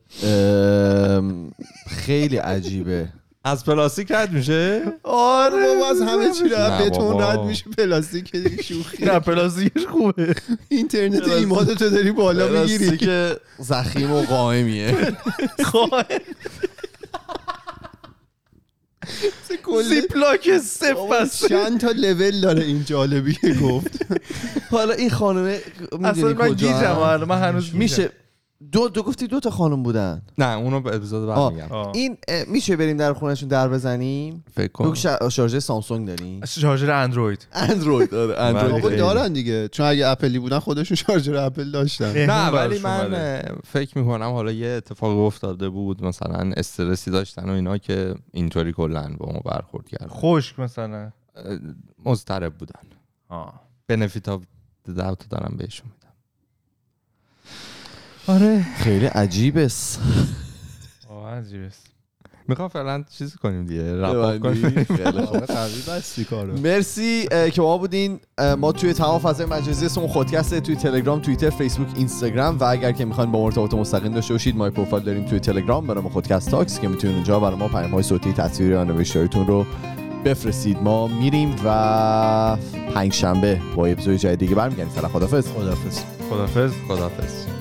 خیلی عجیبه. از پلاستیک رد میشه؟ آره بابا از همه چی رد بتون. رد میشه پلاستیک دیگه شوخی. نه پلاستیکش خوبه. اینترنت ایمانو تو داری بالا می‌گیری. که زخیم و قائمیه. (laughs) خواهد (laughs) زیپلاک بابا بسته چند تا لول داره این جالبی که گفت. (laughs) حالا این خانمه اصلا من گیجم الان من هنوز میشه دو دو گفتی دو تا خانم بودن. نه اونو به اپیزود بعد. میگم. این میشه بریم در خونهشون در بزنیم؟ فکر تو کن شا- شارژر سامسونگ داری شارژر اندروید. اندروید آره بله. اندروید. دارن دیگه. چون اگه اپلی بودن خودشون شارژر اپل داشتن. نه ولی من فکر می‌کنم حالا یه اتفاق افتاده بود. مثلا استرسی داشتن و اینا که اینطوری کلا با ما برخورد کرد خشک مثلا. مضطرب بودن. آه. بنفیت دعوت دارم بهشون آره. خیلی عجیبه س- واقعا عجیبه است. می‌خوام فعلا چیز کنیم دیگه رپ؟ کنیم. خیلی بستی کارو. مرسی که ما بودین. ما توی تمام فضای مجازی اسمون خودکسته توی تلگرام توییتر فیسبوک اینستاگرام و اگر که می‌خواین با ما ارتباط مستقیم داشته باشید ما پروفایل داریم توی تلگرام برای ما خودکست تاکس که می‌تونید اونجا برای ما پیام های صوتی تصویری یا نوشتاریتون رو بفرستید. ما میریم و پنج شنبه با یه اپیزود جدید دیگه برمیگردیم. فعلا خدافظ خدافظ خدافظ خدافظ